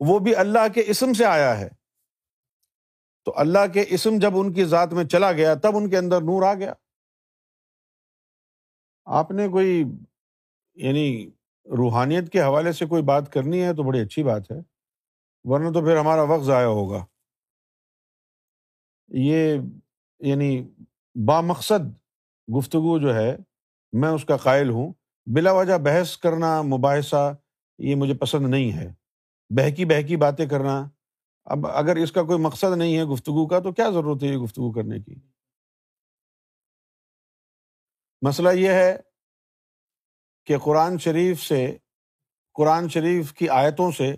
وہ بھی اللہ کے اسم سے آیا ہے۔ تو اللہ کے اسم جب ان کی ذات میں چلا گیا، تب ان کے اندر نور آ گیا۔ آپ نے کوئی یعنی روحانیت کے حوالے سے کوئی بات کرنی ہے تو بڑی اچھی بات ہے، ورنہ تو پھر ہمارا وقت ضائع ہوگا۔ یہ یعنی بامقصد گفتگو جو ہے، میں اس کا قائل ہوں۔ بلا وجہ بحث کرنا، مباحثہ، یہ مجھے پسند نہیں ہے۔ بہکی بہکی باتیں کرنا۔ اب اگر اس کا کوئی مقصد نہیں ہے گفتگو کا تو کیا ضرورت ہے یہ گفتگو کرنے کی؟ مسئلہ یہ ہے کہ قرآن شریف سے، قرآن شریف کی آیتوں سے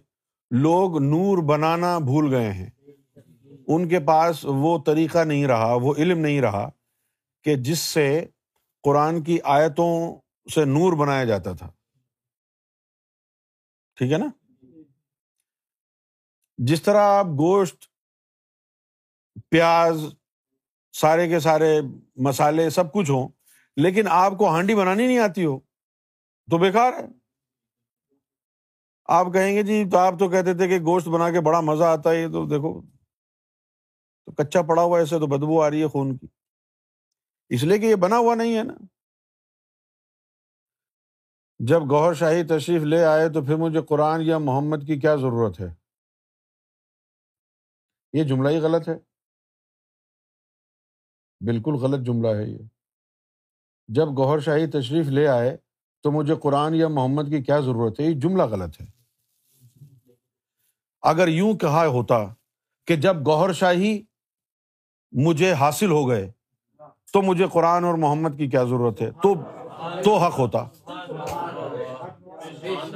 لوگ نور بنانا بھول گئے ہیں۔ ان کے پاس وہ طریقہ نہیں رہا، وہ علم نہیں رہا کہ جس سے قرآن کی آیتوں سے نور بنایا جاتا تھا۔ ٹھیک ہے نا؟ جس طرح آپ گوشت، پیاز، سارے کے سارے مسالے سب کچھ ہوں، لیکن آپ کو ہانڈی بنانی نہیں آتی ہو، تو بیکار ہے۔ آپ کہیں گے جی تو آپ تو کہتے تھے کہ گوشت بنا کے بڑا مزہ آتا ہے، یہ تو دیکھو۔ تو کچا پڑا ہوا ایسے تو بدبو آ رہی ہے خون کی۔ اس لیے کہ یہ بنا ہوا نہیں ہے نا۔ جب گوہر شاہی تشریف لے آئے تو پھر مجھے قرآن یا محمد کی کیا ضرورت ہے؟ یہ جملہ ہی غلط ہے۔ بالکل غلط جملہ ہے یہ۔ جب گوہر شاہی تشریف لے آئے تو مجھے قرآن یا محمد کی کیا ضرورت ہے؟ یہ جملہ غلط ہے۔ اگر یوں کہا ہوتا کہ جب گوہر شاہی مجھے حاصل ہو گئے تو مجھے قرآن اور محمد کی کیا ضرورت ہے؟ تو تو حق ہوتا۔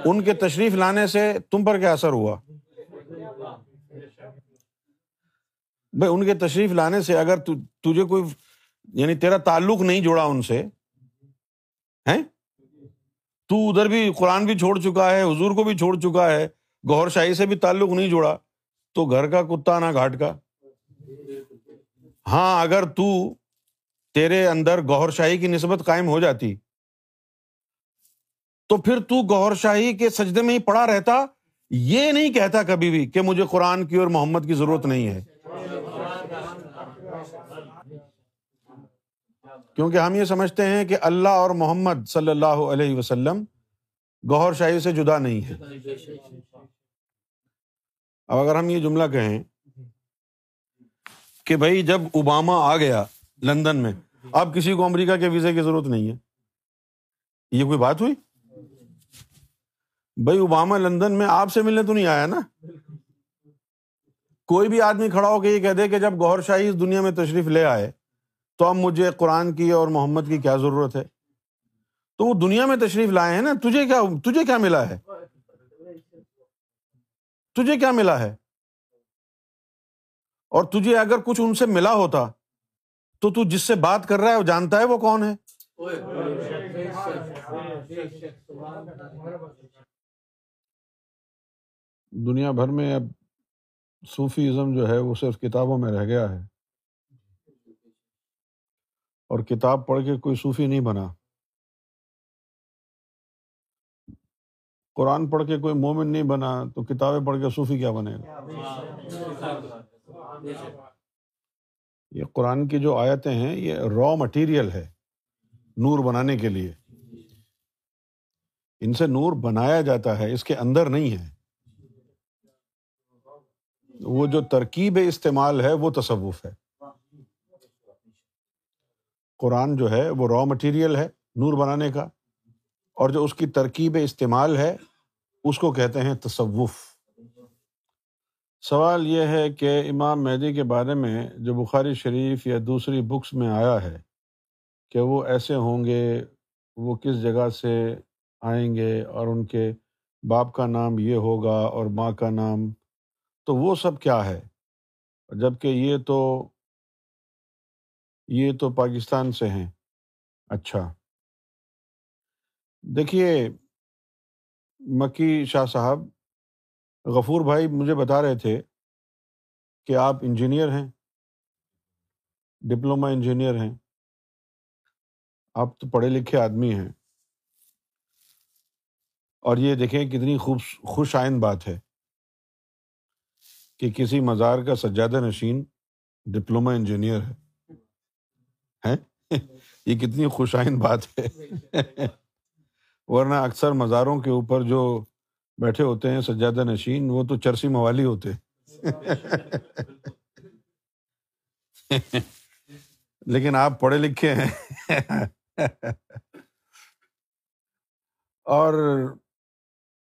ان کے تشریف لانے سے تم پر کیا اثر ہوا؟ بھائی، ان کے تشریف لانے سے اگر تجھے کوئی یعنی تیرا تعلق نہیں جڑا ان سے تو ادھر بھی قرآن بھی چھوڑ چکا ہے، حضور کو بھی چھوڑ چکا ہے گور شاہی سے بھی تعلق نہیں جوڑا تو گھر کا کتا نہ گھاٹ کا۔ ہاں اگر تو تیرے اندر گور شاہی کی نسبت قائم ہو جاتی، تو پھر تو گور شاہی کے سجدے میں ہی پڑا رہتا، یہ نہیں کہتا کبھی بھی کہ مجھے قرآن کی اور محمد کی ضرورت نہیں ہے۔ کیونکہ ہم یہ سمجھتے ہیں کہ اللہ اور محمد صلی اللہ علیہ وسلم گوہر شاہی سے جدا نہیں ہے اب اگر ہم یہ جملہ کہیں کہ بھائی جب اوباما آ گیا لندن میں، اب کسی کو امریکہ کے ویزے کی ضرورت نہیں ہے۔ یہ کوئی بات ہوئی؟ بھائی اوباما لندن میں آپ سے ملنے تو نہیں آیا نا؟ کوئی بھی آدمی کھڑا ہو کے یہ کہہ دے کہ جب گور شاہی اس دنیا میں تشریف لے آئے، تو اب مجھے قرآن کی اور محمد کی کیا ضرورت ہے؟ تو وہ دنیا میں تشریف لائے ہیں نا، تجھے کیا تجھے کیا ملا ہے؟ تجھے کیا ملا ہے؟ اور تجھے اگر کچھ ان سے ملا ہوتا، تو تو جس سے بات کر رہا ہے، وہ جانتا ہے وہ کون ہے؟ دنیا بھر میں اب صوفیزم جو ہے وہ صرف کتابوں میں رہ گیا ہے۔ اور کتاب پڑھ کے کوئی صوفی نہیں بنا۔ قرآن پڑھ کے کوئی مومن نہیں بنا تو کتابیں پڑھ کے صوفی کیا بنے گا؟ یہ قرآن کی جو آیتیں ہیں یہ را مٹیریل ہے نور بنانے کے لیے۔ ان سے نور بنایا جاتا ہے، اس کے اندر نہیں ہے۔ وہ جو ترکیب استعمال ہے وہ تصوف ہے۔ قرآن جو ہے وہ را مٹیریل ہے نور بنانے کا، اور جو اس کی ترکیب استعمال ہے اس کو کہتے ہیں تصوف۔ سوال یہ ہے کہ امام مہدی کے بارے میں جو بخاری شریف یا دوسری بکس میں آیا ہے کہ وہ ایسے ہوں گے، وہ کس جگہ سے آئیں گے اور ان کے باپ کا نام یہ ہوگا اور ماں کا نام تو وہ سب کیا ہے؟ جبکہ یہ تو یہ تو پاکستان سے ہیں۔ اچھا۔ دیکھیے، مکی شاہ صاحب، غفور بھائی مجھے بتا رہے تھے کہ آپ انجینئر ہیں ڈپلوما انجینئر ہیں۔ آپ تو پڑھے لکھے آدمی ہیں۔ اور یہ دیکھیں کتنی خوب خوش آئند بات ہے۔ کہ کسی مزار کا سجادہ نشین ڈپلوما انجینئر ہے۔ یہ کتنی خوش آئند بات ہے۔ ورنہ اکثر مزاروں کے اوپر جو بیٹھے ہوتے ہیں سجادہ نشین، وہ تو چرسی موالی ہوتے۔ لیکن آپ پڑھے لکھے ہیں۔ اور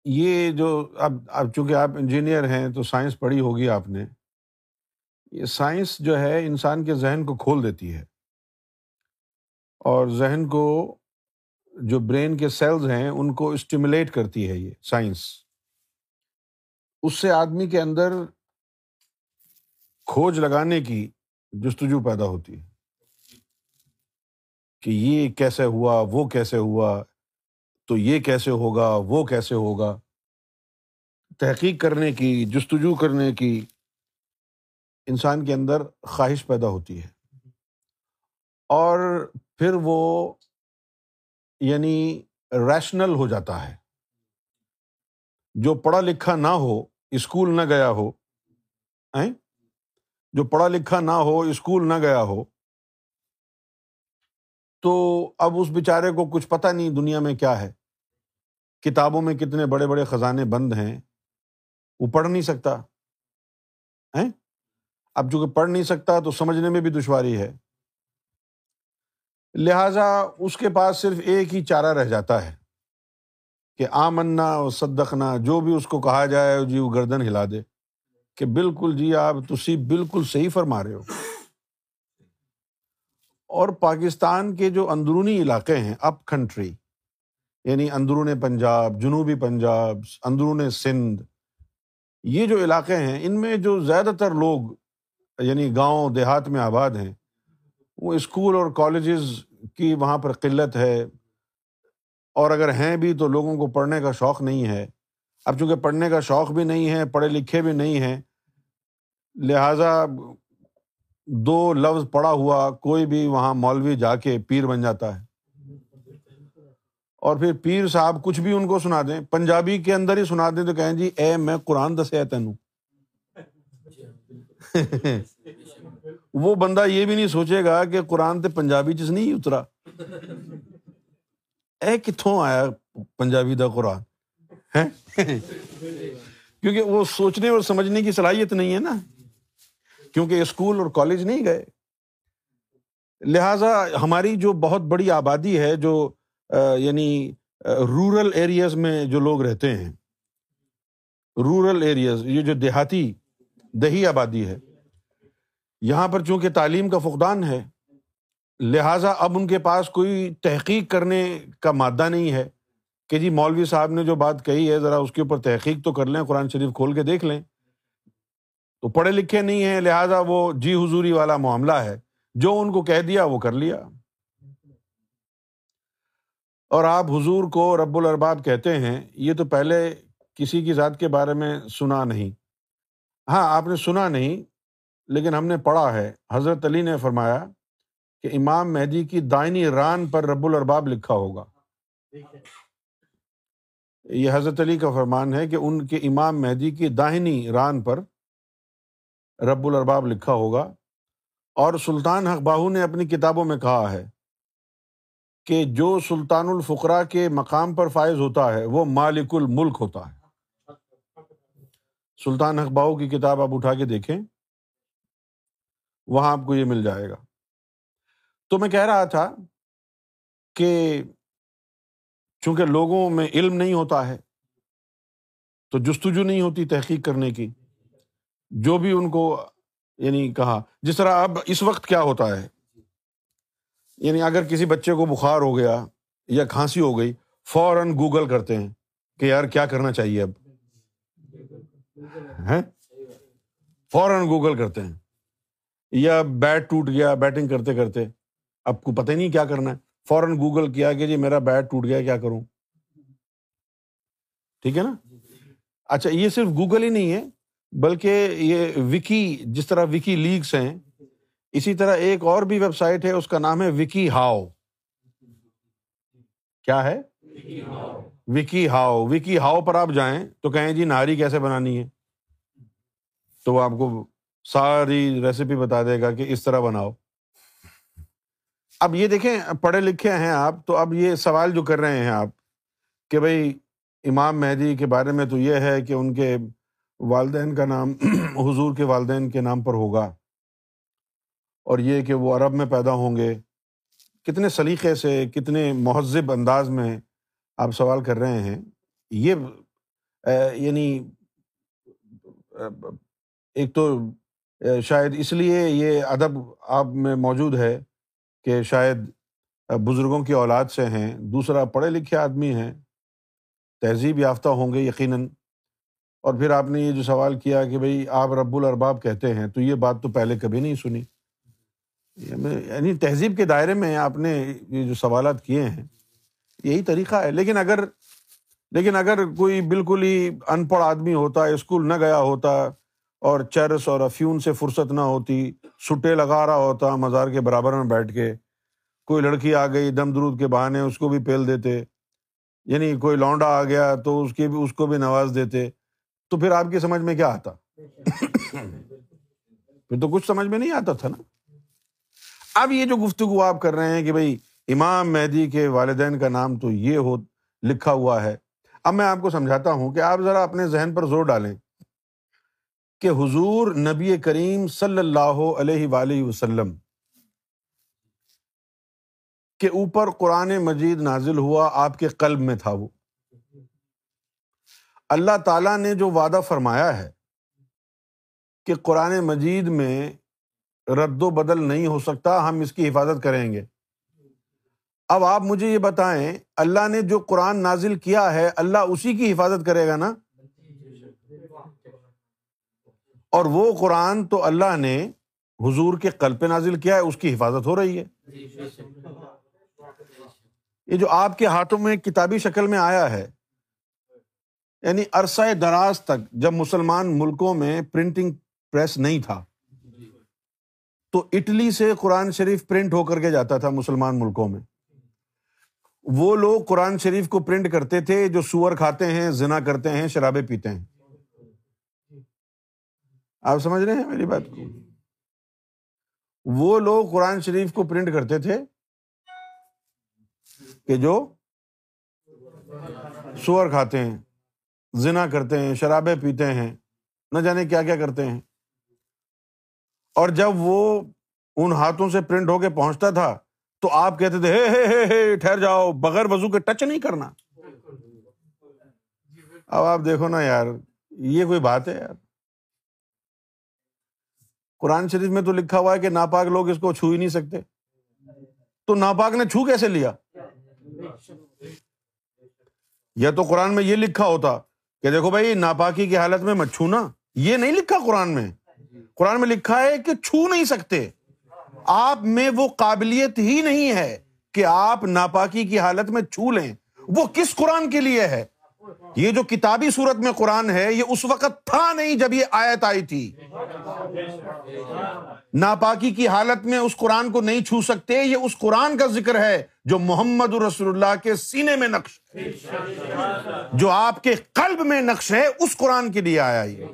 یہ جو اب اب چونکہ آپ انجینئر ہیں تو سائنس پڑھی ہوگی آپ نے، یہ سائنس جو ہے انسان کے ذہن کو کھول دیتی ہے۔ اور ذہن کو جو برین کے سیلز ہیں ان کو اسٹیمولیٹ کرتی ہے یہ سائنس۔ اس سے آدمی کے اندر کھوج لگانے کی جستجو پیدا ہوتی ہے کہ یہ کیسے ہوا، وہ کیسے ہوا تو یہ کیسے ہوگا، وہ کیسے ہوگا؟ تحقیق کرنے کی، جستجو کرنے کی انسان کے اندر خواہش پیدا ہوتی ہے۔ اور پھر وہ یعنی ریشنل ہو جاتا ہے۔ جو پڑھا لکھا نہ ہو، اسکول نہ گیا ہو جو پڑھا لکھا نہ ہو، اسکول نہ گیا ہو تو اب اس بیچارے کو کچھ پتہ نہیں دنیا میں کیا ہے۔ کتابوں میں کتنے بڑے بڑے خزانے بند ہیں۔ وہ پڑھ نہیں سکتا۔ اب چونکہ پڑھ نہیں سکتا تو سمجھنے میں بھی دشواری ہے۔ لہذا اس کے پاس صرف ایک ہی چارہ رہ جاتا ہے کہ آمنا اور صدقنا، جو بھی اس کو کہا جائے جی وہ گردن ہلا دے کہ بالکل جی آپ تسی بالکل صحیح فرما رہے ہو۔ اور پاکستان کے جو اندرونی علاقے ہیں، اپ کنٹری یعنی اندرون پنجاب، جنوبی پنجاب اندرون سندھ، یہ جو علاقے ہیں، ان میں جو زیادہ تر لوگ یعنی گاؤں دیہات میں آباد ہیں، وہ اسکول اور کالجز کی وہاں پر قلت ہے۔ اور اگر ہیں بھی تو لوگوں کو پڑھنے کا شوق نہیں ہے۔ اب چونکہ پڑھنے کا شوق بھی نہیں ہے، پڑھے لکھے بھی نہیں ہیں، لہٰذا دو لفظ پڑھا ہوا، کوئی بھی وہاں مولوی جا کے پیر بن جاتا ہے۔ اور پھر پیر صاحب کچھ بھی ان کو سنا دیں، پنجابی کے اندر ہی سنا دیں تو کہیں جی اے میں قرآن دسیا تینوں۔ وہ بندہ یہ بھی نہیں سوچے گا کہ قرآن تے پنجابی چیز نہیں اترا۔ اے کتوں آیا پنجابی دا قرآن؟ کیونکہ وہ سوچنے اور سمجھنے کی صلاحیت نہیں ہے نا۔ کیونکہ اسکول اور کالج نہیں گئے۔ لہذا ہماری جو بہت بڑی آبادی ہے، جو یعنی رورل ایریاز میں جو لوگ رہتے ہیں رورل ایریاز یہ جو دیہاتی، دیہی آبادی ہے، یہاں پر چونکہ تعلیم کا فقدان ہے، لہٰذا اب ان کے پاس کوئی تحقیق کرنے کا مادہ نہیں ہے۔ کہ جی مولوی صاحب نے جو بات کہی ہے، ذرا اس کے اوپر تحقیق تو کر لیں، قرآن شریف کھول کے دیکھ لیں۔ تو پڑھے لکھے نہیں ہیں، لہٰذا وہ جی حضوری والا معاملہ ہے۔ جو ان کو کہہ دیا، وہ کر لیا۔ اور آپ حضور کو رب الرباب کہتے ہیں، یہ تو پہلے کسی کی ذات کے بارے میں سنا نہیں۔ ہاں آپ نے سنا نہیں، لیکن ہم نے پڑھا ہے۔ حضرت علی نے فرمایا کہ امام مہدی کی دائنی ران پر رب الرباب لکھا ہوگا۔ یہ حضرت علی کا فرمان ہے کہ ان کے امام مہدی کی داہنی ران پر رب الرباب لکھا ہوگا۔ اور سلطان حق باہو نے اپنی کتابوں میں کہا ہے کہ جو سلطان الفقرا کے مقام پر فائز ہوتا ہے، وہ مالک الملک ہوتا ہے۔ سلطان حق باہو کی کتاب آپ اٹھا کے دیکھیں، وہاں آپ کو یہ مل جائے گا۔ تو میں کہہ رہا تھا کہ چونکہ لوگوں میں علم نہیں ہوتا ہے، تو جستجو نہیں ہوتی تحقیق کرنے کی۔ جو بھی ان کو یعنی کہا، جس طرح اب اس وقت کیا ہوتا ہے؟ یعنی اگر کسی بچے کو بخار ہو گیا یا کھانسی ہو گئی، فوراً گوگل کرتے ہیں کہ یار کیا کرنا چاہیے اب۔ فوراً گوگل کرتے ہیں۔ یا بیٹ ٹوٹ گیا، بیٹنگ کرتے کرتے، اب کو پتہ نہیں کیا کرنا ہے۔ فوراً گوگل کیا کہ جی میرا بیٹ ٹوٹ گیا، کیا کروں؟ ٹھیک ہے نا؟ اچھا یہ صرف گوگل ہی نہیں ہے بلکہ یہ وکی، جس طرح وکی لیگس ہیں، اسی طرح ایک اور بھی ویب سائٹ ہے، اس کا نام ہے وکی ہاؤ۔ کیا ہے؟ وکی ہاؤ۔ وکی ہاؤ پر آپ جائیں تو کہیں جی نہاری کیسے بنانی ہے؟ تو وہ آپ کو ساری ریسیپی بتا دے گا کہ اس طرح بناؤ۔ اب یہ دیکھیں، پڑھے لکھے ہیں آپ، تو اب یہ سوال جو کر رہے ہیں آپ، کہ بھائی امام مہدی کے بارے میں تو یہ ہے کہ ان کے والدین کا نام حضور کے والدین کے نام پر ہوگا۔ اور یہ کہ وہ عرب میں پیدا ہوں گے۔ کتنے سلیقے سے، کتنے مہذب انداز میں آپ سوال کر رہے ہیں۔ یہ یعنی ایک تو شاید اس لیے یہ ادب آپ میں موجود ہے کہ شاید بزرگوں کی اولاد سے ہیں، دوسرا پڑھے لکھے آدمی ہیں، تہذیب یافتہ ہوں گے یقیناً۔ اور پھر آپ نے یہ جو سوال کیا کہ بھائی آپ رب الرباب کہتے ہیں تو یہ بات تو پہلے کبھی نہیں سنی۔ یعنی تہذیب کے دائرے میں آپ نے یہ جو سوالات کیے ہیں، یہی طریقہ ہے۔ لیکن اگر لیکن اگر کوئی بالکل ہی ان پڑھ آدمی ہوتا، اسکول نہ گیا ہوتا، اور چرس اور افیون سے فرصت نہ ہوتی، سٹے لگا رہا ہوتا مزار کے برابر میں بیٹھ کے، کوئی لڑکی آ گئی دم درود کے بہانے، اس کو بھی پھیل دیتے یعنی کوئی لونڈا آ گیا تو اس کے بھی اس کو بھی نواز دیتے تو پھر آپ کی سمجھ میں کیا آتا؟ پھر تو کچھ سمجھ میں نہیں آتا تھا نا۔ اب یہ جو گفتگو آپ کر رہے ہیں کہ بھائی امام مہدی کے والدین کا نام تو یہ ہو لکھا ہوا ہے۔ اب میں آپ کو سمجھاتا ہوں کہ آپ ذرا اپنے ذہن پر زور ڈالیں کہ حضور نبی کریم صلی اللہ علیہ وآلہ وسلم کے اوپر قرآن مجید نازل ہوا آپ کے قلب میں تھا وہ۔ اللہ تعالیٰ نے جو وعدہ فرمایا ہے کہ قرآن مجید میں رد و بدل نہیں ہو سکتا، ہم اس کی حفاظت کریں گے۔ اب آپ مجھے یہ بتائیں، اللہ نے جو قرآن نازل کیا ہے، اللہ اسی کی حفاظت کرے گا نا؟ اور وہ قرآن تو اللہ نے حضور کے قلب پہ نازل کیا ہے، اس کی حفاظت ہو رہی ہے۔ یہ جو آپ کے ہاتھوں میں کتابی شکل میں آیا ہے یعنی عرصہ دراز تک جب مسلمان ملکوں میں پرنٹنگ پریس نہیں تھا، تو اٹلی سے قرآن شریف پرنٹ ہو کر کے جاتا تھا مسلمان ملکوں میں۔ وہ لوگ قرآن شریف کو پرنٹ کرتے تھے جو سور کھاتے ہیں، زنا کرتے ہیں شرابے پیتے ہیں۔ آپ سمجھ رہے ہیں میری بات کو؟ وہ لوگ قرآن شریف کو پرنٹ کرتے تھے کہ جو سور کھاتے ہیں۔ زنا کرتے ہیں شرابے پیتے ہیں، نہ جانے کیا کیا کرتے ہیں۔ اور جب وہ ان ہاتھوں سے پرنٹ ہو کے پہنچتا تھا، تو آپ کہتے تھے ہے ہے، ٹھہر جاؤ، بغیر وضو کے ٹچ نہیں کرنا۔ اب آپ دیکھو نا یار، یہ کوئی بات ہے یار۔ قرآن شریف میں تو لکھا ہوا ہے کہ ناپاک لوگ اس کو چھو ہی نہیں سکتے۔ تو ناپاک نے چھو کیسے لیا؟ یا تو قرآن میں یہ لکھا ہوتا کہ دیکھو بھائی، ناپاکی کی حالت میں مت چھونا۔ یہ نہیں لکھا قرآن میں۔ قرآن میں لکھا ہے کہ چھو نہیں سکتے۔ آپ میں وہ قابلیت ہی نہیں ہے کہ آپ ناپاکی کی حالت میں چھو لیں۔ وہ کس قرآن کے لیے ہے؟ یہ جو کتابی صورت میں قرآن ہے، یہ اس وقت تھا نہیں جب یہ آیت آئی تھی۔ ناپاکی کی حالت میں اس قرآن کو نہیں چھو سکتے، یہ اس قرآن کا ذکر ہے جو محمد رسول اللہ کے سینے میں نقش جو آپ کے قلب میں نقش ہے، اس قرآن کے لیے آیا یہ۔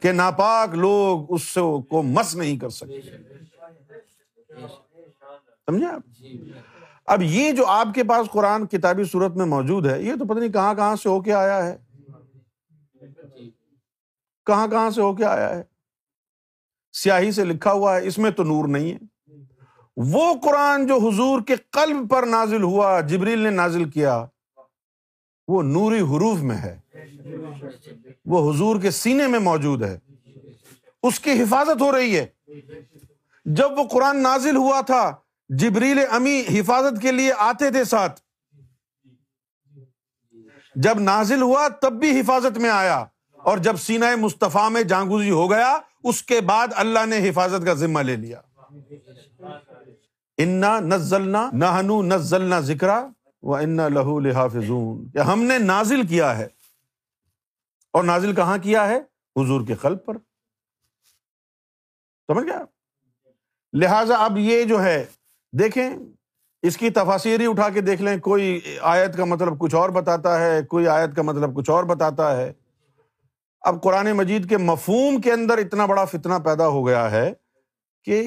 کہ ناپاک لوگ اس کو مس نہیں کر سکتے۔ سمجھے آپ؟ اب یہ جو آپ کے پاس قرآن کتابی صورت میں موجود ہے، یہ تو پتہ نہیں کہاں کہاں سے ہو کے آیا ہے۔ کہاں کہاں سے ہو کے آیا ہے۔ سیاہی سے لکھا ہوا ہے، اس میں تو نور نہیں ہے۔ وہ قرآن جو حضور کے قلب پر نازل ہوا، جبریل نے نازل کیا، وہ نوری حروف میں ہے۔ وہ حضور کے سینے میں موجود ہے۔ اس کی حفاظت ہو رہی ہے۔ جب وہ قرآن نازل ہوا تھا جبریل امی حفاظت کے لیے آتے تھے ساتھ۔ جب نازل ہوا تب بھی حفاظت میں آیا۔ اور جب سینا مصطفیٰ میں جانگوزی ہو گیا، اس کے بعد اللہ نے حفاظت کا ذمہ لے لیا۔ انا نزلنا نہنو نزلنا ذکر و انا لہو لحافظون ہم نے نازل کیا ہے۔ اور نازل کہاں کیا ہے؟ حضور کے قلب پر۔ سمجھ گیا؟ لہذا اب یہ جو ہے دیکھیں، اس کی تفاصری اٹھا کے دیکھ لیں۔ کوئی آیت کا مطلب کچھ اور بتاتا ہے، کوئی آیت کا مطلب کچھ اور بتاتا ہے۔ اب قرآن مجید کے مفہوم کے اندر اتنا بڑا فتنہ پیدا ہو گیا ہے کہ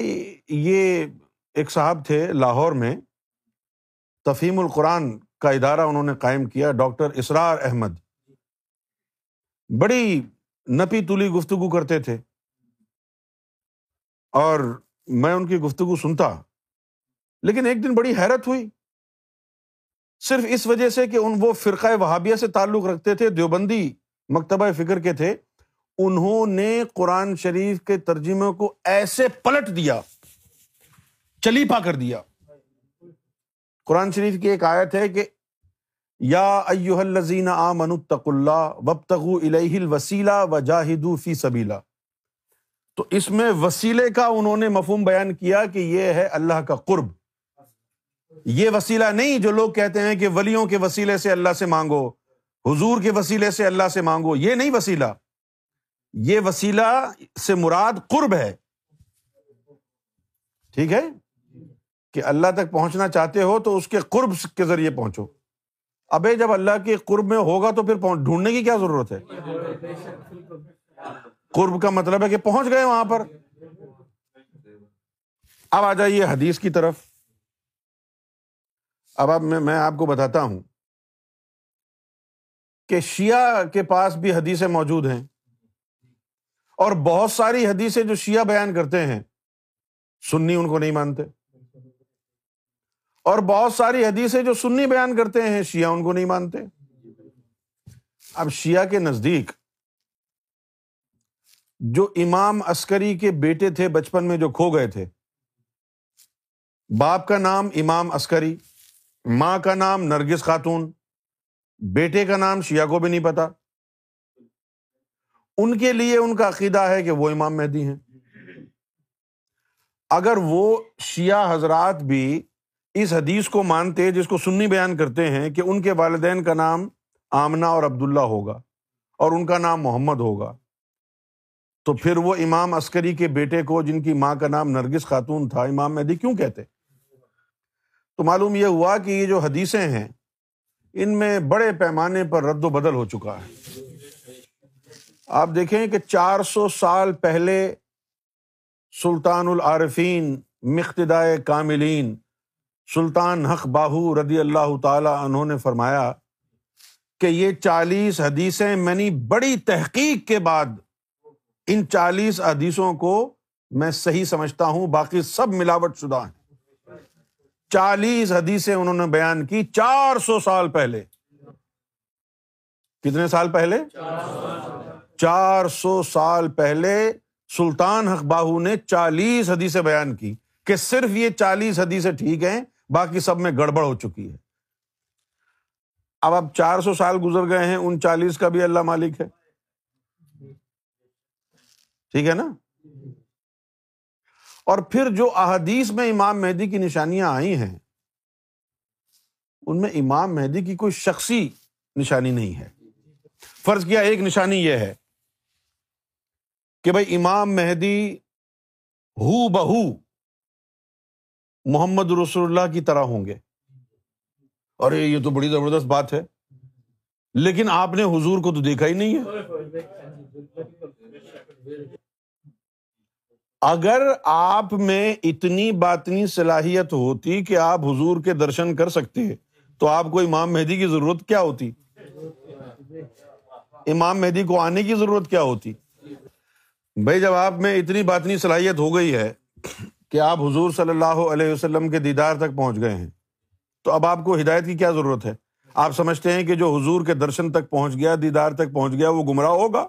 یہ ایک صاحب تھے لاہور میں۔ تفہیم القرآن کا ادارہ انہوں نے قائم کیا، ڈاکٹر اسرار احمد۔ بڑی نپی تلی گفتگو کرتے تھے۔ اور میں ان کی گفتگو سنتا۔ لیکن ایک دن بڑی حیرت ہوئی۔ صرف اس وجہ سے کہ ان وہ فرقۂ وہابیہ سے تعلق رکھتے تھے، دیوبندی مکتبہ فکر کے تھے۔ انہوں نے قرآن شریف کے ترجمے کو ایسے پلٹ دیا چلی پا کر دیا۔ قرآن شریف کی ایک آیت ہے کہ یا ایوہ الذین آمنوا اتقوا اللہ وابتغوا الیہ الوسیلہ وجاہدوا فی سبیلہ۔ تو اس میں وسیلے کا انہوں نے مفہوم بیان کیا کہ یہ ہے اللہ کا قرب۔ یہ وسیلہ نہیں جو لوگ کہتے ہیں کہ ولیوں کے وسیلے سے اللہ سے مانگو، حضور کے وسیلے سے اللہ سے مانگو، یہ نہیں وسیلہ۔ یہ وسیلہ سے مراد قرب ہے۔ ٹھیک ہے؟ کہ اللہ تک پہنچنا چاہتے ہو تو اس کے قرب کے ذریعے پہنچو۔ ابے جب اللہ کے قرب میں ہوگا تو پھر ڈھونڈنے کی کیا ضرورت ہے؟ قرب کا مطلب ہے کہ پہنچ گئے وہاں پر۔ اب آ جائیے حدیث کی طرف۔ اب اب میں آپ کو بتاتا ہوں کہ شیعہ کے پاس بھی حدیثیں موجود ہیں اور بہت ساری حدیثیں جو شیعہ بیان کرتے ہیں، سنی ان کو نہیں مانتے۔ اور بہت ساری حدیثیں جو سنی بیان کرتے ہیں، شیعہ ان کو نہیں مانتے۔ اب شیعہ کے نزدیک جو امام عسکری کے بیٹے تھے بچپن میں جو کھو گئے تھے، باپ کا نام امام عسکری۔ ماں کا نام نرگس خاتون، بیٹے کا نام شیعہ کو بھی نہیں پتا۔ ان کے لیے ان کا عقیدہ ہے کہ وہ امام مہدی ہیں۔ اگر وہ شیعہ حضرات بھی اس حدیث کو مانتے جس کو سنی بیان کرتے ہیں کہ ان کے والدین کا نام آمنا اور عبداللہ ہوگا اور ان کا نام محمد ہوگا، تو پھر وہ امام عسکری کے بیٹے کو جن کی ماں کا نام نرگس خاتون تھا، امام مہدی کیوں کہتے؟ تو معلوم یہ ہوا کہ یہ جو حدیثیں ہیں، ان میں بڑے پیمانے پر رد و بدل ہو چکا ہے۔ آپ دیکھیں کہ چار سو سال پہلے سلطان العارفین، مقتدائے کاملین، سلطان حق باہو رضی اللہ تعالی انہوں نے فرمایا کہ یہ چالیس حدیثیں میں نے بڑی تحقیق کے بعد ان چالیس حدیثوں کو میں صحیح سمجھتا ہوں، باقی سب ملاوٹ شدہ ہیں۔ چالیس حدیثیں انہوں نے بیان کی چار سو سال پہلے۔ کتنے سال پہلے؟ چار سو سال پہلے سلطان حق باہو نے چالیس حدیثیں بیان کی کہ صرف یہ چالیس حدیثیں ٹھیک ہیں، باقی سب میں گڑبڑ ہو چکی ہے۔ اب اب چار سو سال گزر گئے ہیں، ان چالیس کا بھی اللہ مالک ہے۔ ٹھیک ہے نا؟ اور پھر جو احادیث میں امام مہدی کی نشانیاں آئی ہیں، ان میں امام مہدی کی کوئی شخصی نشانی نہیں ہے۔ فرض کیا ایک نشانی یہ ہے کہ بھائی امام مہدی ہو بہو محمد رسول اللہ کی طرح ہوں گے۔ ارے، یہ تو بڑی زبردست بات ہے۔ لیکن آپ نے حضور کو تو دیکھا ہی نہیں ہے۔ اگر آپ میں اتنی باطنی صلاحیت ہوتی کہ آپ حضور کے درشن کر سکتے، تو آپ کو امام مہدی کی ضرورت کیا ہوتی؟ امام مہدی کو آنے کی ضرورت کیا ہوتی؟ بھائی، جب آپ میں اتنی باطنی صلاحیت ہو گئی ہے کہ آپ حضور صلی اللہ علیہ وسلم کے دیدار تک پہنچ گئے ہیں، تو اب آپ کو ہدایت کی کیا ضرورت ہے؟ آپ سمجھتے ہیں کہ جو حضور کے درشن تک پہنچ گیا، دیدار تک پہنچ گیا، وہ گمراہ ہوگا؟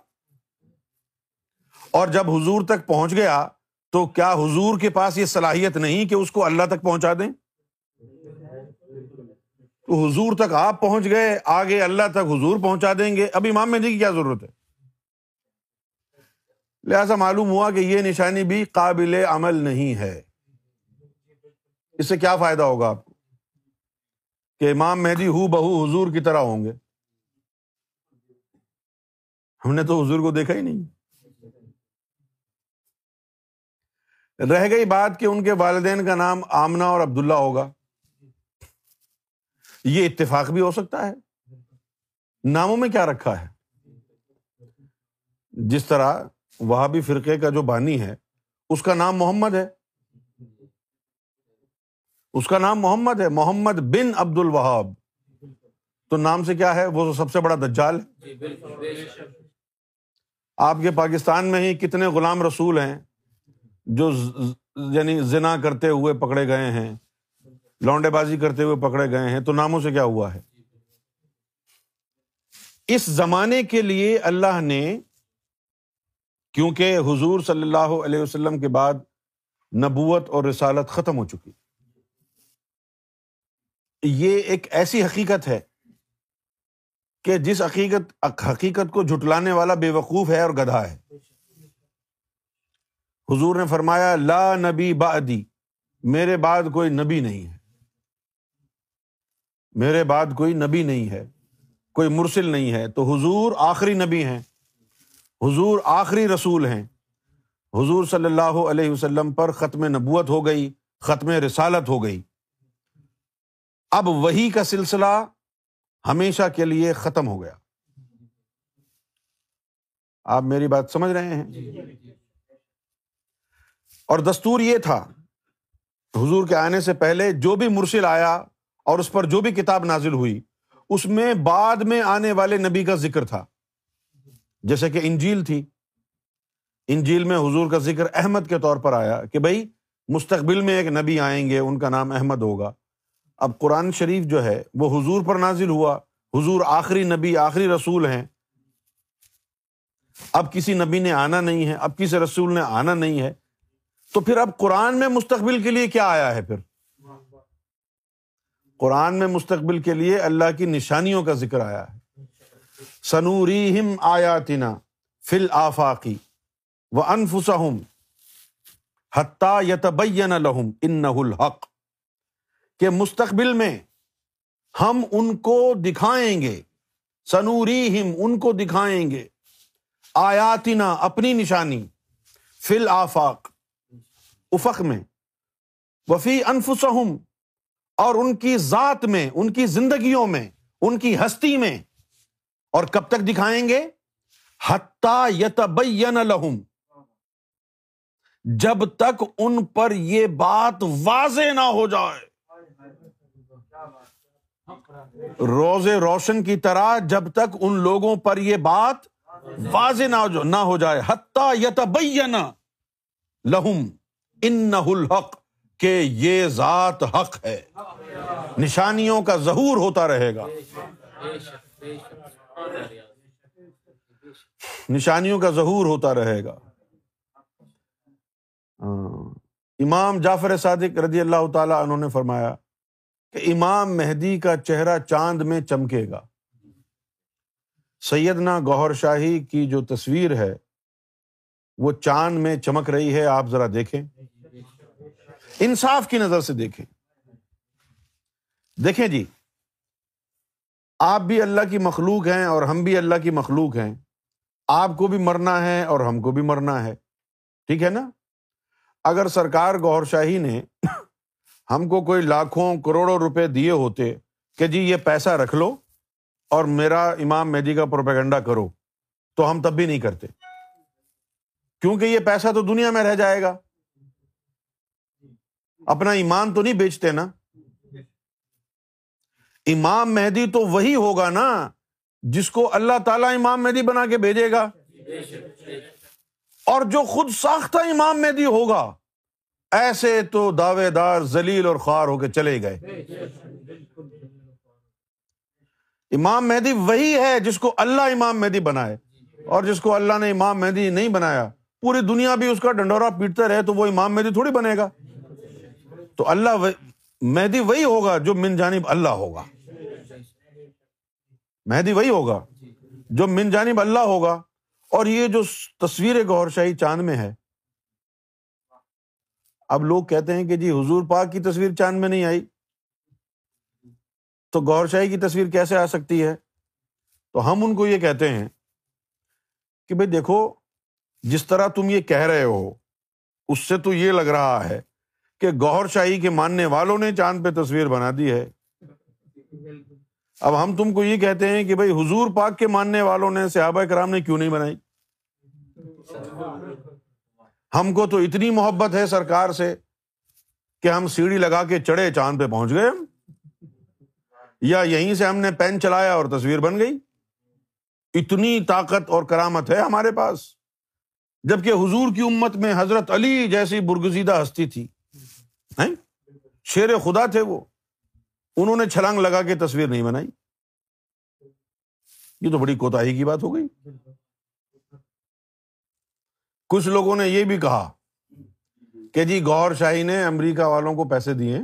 اور جب حضور تک پہنچ گیا تو کیا حضور کے پاس یہ صلاحیت نہیں کہ اس کو اللہ تک پہنچا دیں؟ تو حضور تک آپ پہنچ گئے، آگے اللہ تک حضور پہنچا دیں گے۔ اب امام مہدی کی کیا ضرورت ہے؟ لہذا معلوم ہوا کہ یہ نشانی بھی قابل عمل نہیں ہے۔ اس سے کیا فائدہ ہوگا آپ کو؟ کہ امام مہدی ہو بہو حضور کی طرح ہوں گے۔ ہم نے تو حضور کو دیکھا ہی نہیں۔ رہ گئی بات کہ ان کے والدین کا نام آمنا اور عبداللہ ہوگا۔ یہ اتفاق بھی ہو سکتا ہے۔ ناموں میں کیا رکھا ہے؟ جس طرح وہاں بھی فرقے کا جو بانی ہے، اس کا نام محمد ہے۔ اس کا نام محمد ہے، محمد بن عبد الوہاب تو نام سے کیا ہے؟ وہ سب سے بڑا دجال ہے۔ آپ کے پاکستان میں ہی کتنے غلام رسول ہیں۔ جو یعنی زنا کرتے ہوئے پکڑے گئے ہیں، لونڈے بازی کرتے ہوئے پکڑے گئے ہیں، تو ناموں سے کیا ہوا ہے؟ اس زمانے کے لیے اللہ نے، کیونکہ حضور صلی اللہ علیہ وسلم کے بعد نبوت اور رسالت ختم ہو چکی۔ یہ ایک ایسی حقیقت ہے کہ جس حقیقت حقیقت کو جھٹلانے والا بے وقوف ہے اور گدھا ہے۔ حضور نے فرمایا، لا نبی بعدی، میرے بعد کوئی نبی نہیں ہے۔ میرے بعد کوئی نبی نہیں ہے، کوئی مرسل نہیں ہے۔ تو حضور آخری نبی ہیں، حضور آخری رسول ہیں۔ حضور صلی اللہ علیہ وسلم پر ختم نبوت ہو گئی، ختم رسالت ہو گئی۔ اب وہی کا سلسلہ ہمیشہ کے لیے ختم ہو گیا۔ آپ میری بات سمجھ رہے ہیں؟ جی۔ اور دستور یہ تھا، حضور کے آنے سے پہلے جو بھی مرسل آیا اور اس پر جو بھی کتاب نازل ہوئی، اس میں بعد میں آنے والے نبی کا ذکر تھا۔ جیسے کہ انجیل تھی۔ انجیل میں حضور کا ذکر احمد کے طور پر آیا کہ بھائی، مستقبل میں ایک نبی آئیں گے، ان کا نام احمد ہوگا۔ اب قرآن شریف جو ہے، وہ حضور پر نازل ہوا۔ حضور آخری نبی، آخری رسول ہیں۔ اب کسی نبی نے آنا نہیں ہے، اب کسی رسول نے آنا نہیں ہے۔ تو پھر اب قرآن میں مستقبل کے لیے کیا آیا ہے پھر؟ قرآن میں مستقبل کے لیے اللہ کی نشانیوں کا ذکر آیا ہے۔ سنوری ہم آیاتنا فل آفاقی و انفسم حتیٰ یتبین لہم ان الحق۔ کہ مستقبل میں ہم ان کو دکھائیں گے سنوری ہم ان کو دکھائیں گے، آیاتنا اپنی نشانی فل آفاق افق میں۔ وفی انفسہم، اور ان کی ذات میں، ان کی زندگیوں میں، ان کی ہستی میں۔ اور کب تک دکھائیں گے؟ حتیٰ یتبین لہم۔ جب تک ان پر یہ بات واضح نہ ہو جائے۔ روز روشن کی طرح جب تک ان لوگوں پر یہ بات واضح نہ ہو جائے۔ حتیٰ یتبین لہم۔ ان الحق، کہ یہ ذات حق ہے۔ نشانیوں کا ظہور ہوتا رہے گا۔ نشانیوں کا ظہور ہوتا رہے گا۔ امام جعفر صادق رضی اللہ تعالیٰ انہوں نے فرمایا کہ امام مہدی کا چہرہ چاند میں چمکے گا۔ سیدنا گوہر شاہی کی جو تصویر ہے وہ چاند میں چمک رہی ہے، آپ ذرا دیکھیں۔ انصاف کی نظر سے دیکھیں۔ دیکھیں جی آپ بھی اللہ کی مخلوق ہیں اور ہم بھی اللہ کی مخلوق ہیں۔ آپ کو بھی مرنا ہے اور ہم کو بھی مرنا ہے۔ ٹھیک ہے نا؟ اگر سرکار گور شاہی نے ہم کو کوئی لاکھوں کروڑوں روپے دیے ہوتے کہ جی یہ پیسہ رکھ لو اور میرا امام مہدی کا پروپیگنڈا کرو، تو ہم تب بھی نہیں کرتے۔ کیونکہ یہ پیسہ تو دنیا میں رہ جائے گا۔ اپنا ایمان تو نہیں بیچتے نا۔ امام مہدی تو وہی ہوگا نا جس کو اللہ تعالی امام مہدی بنا کے بھیجے گا۔ اور جو خود ساختہ امام مہدی ہوگا، ایسے تو دعوے دار زلیل اور خوار ہو کے چلے گئے۔ امام مہدی وہی ہے جس کو اللہ امام مہدی بنائے۔ اور جس کو اللہ نے امام مہدی نہیں بنایا۔ پوری دنیا بھی اس کا ڈنڈورا پیٹتا رہے تو وہ امام مہدی تھوڑی بنے گا۔ تو اللہ مہدی وہی ہوگا جو من جانب اللہ ہوگا۔ مہدی وہی ہوگا جو من جانب اللہ ہوگا۔ اور یہ جو تصویر گور شاہی چاند میں ہے۔ اب لوگ کہتے ہیں کہ جی حضور پاک کی تصویر چاند میں نہیں آئی۔ تو گور شاہی کی تصویر کیسے آ سکتی ہے؟ تو ہم ان کو یہ کہتے ہیں کہ بھائی دیکھو جس طرح تم یہ کہہ رہے ہو، اس سے تو یہ لگ رہا ہے کہ گور شاہی کے ماننے والوں نے چاند پہ تصویر بنا دی ہے۔ اب ہم تم کو یہ کہتے ہیں کہ بھائی حضور پاک کے ماننے والوں نے، صحابہ کرام نے کیوں نہیں بنائی؟ ہم کو تو اتنی محبت ہے سرکار سے کہ ہم سیڑھی لگا کے چڑھے چاند پہ پہنچ گئے یا یہیں سے ہم نے پین چلایا اور تصویر بن گئی۔ اتنی طاقت اور کرامت ہے ہمارے پاس۔ جبکہ حضور کی امت میں حضرت علی جیسی برگزیدہ ہستی تھی۔ شیر خدا تھے وہ۔ انہوں نے چھلانگ لگا کے تصویر نہیں بنائی۔ یہ تو بڑی کوتا کی بات ہو گئی۔ کچھ لوگوں نے یہ بھی کہا کہ جی گور شاہی نے امریکہ والوں کو پیسے دیے۔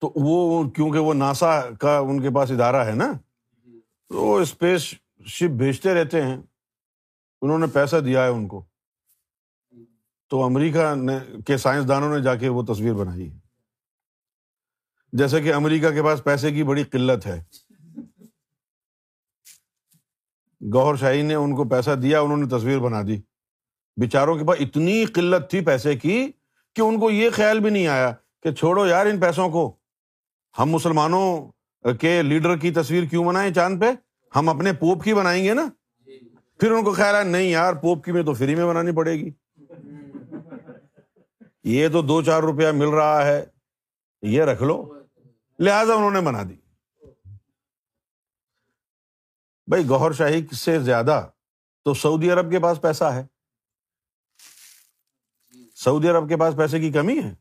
تو وہ کیونکہ وہ ناسا کا ان کے پاس ادارہ ہے نا، تو وہ اسپیس شپ بھیجتے رہتے ہیں۔ انہوں نے پیسہ دیا ہے ان کو۔ تو امریکہ نے کے سائنسدانوں نے جا کے وہ تصویر بنائی ہے۔ جیسے کہ امریکہ کے پاس پیسے کی بڑی قلت ہے۔ گور شاہی نے ان کو پیسہ دیا، انہوں نے تصویر بنا دی۔ بےچاروں کے پاس اتنی قلت تھی پیسے کی کہ ان کو یہ خیال بھی نہیں آیا کہ چھوڑو یار ان پیسوں کو۔ ہم مسلمانوں کے لیڈر کی تصویر کیوں بنائیں چاند پہ؟ ہم اپنے پوپ کی بنائیں گے نا۔ پھر ان کو خیال ہے، نہیں یار، پوپ کی میں تو فری میں بنانی پڑے گی۔ یہ تو دو چار روپیہ مل رہا ہے، یہ رکھ لو۔ لہذا انہوں نے بنا دی۔ بھائی، گوہر شاہی سے زیادہ تو سعودی عرب کے پاس پیسہ ہے۔ سعودی عرب کے پاس پیسے کی کمی ہے؟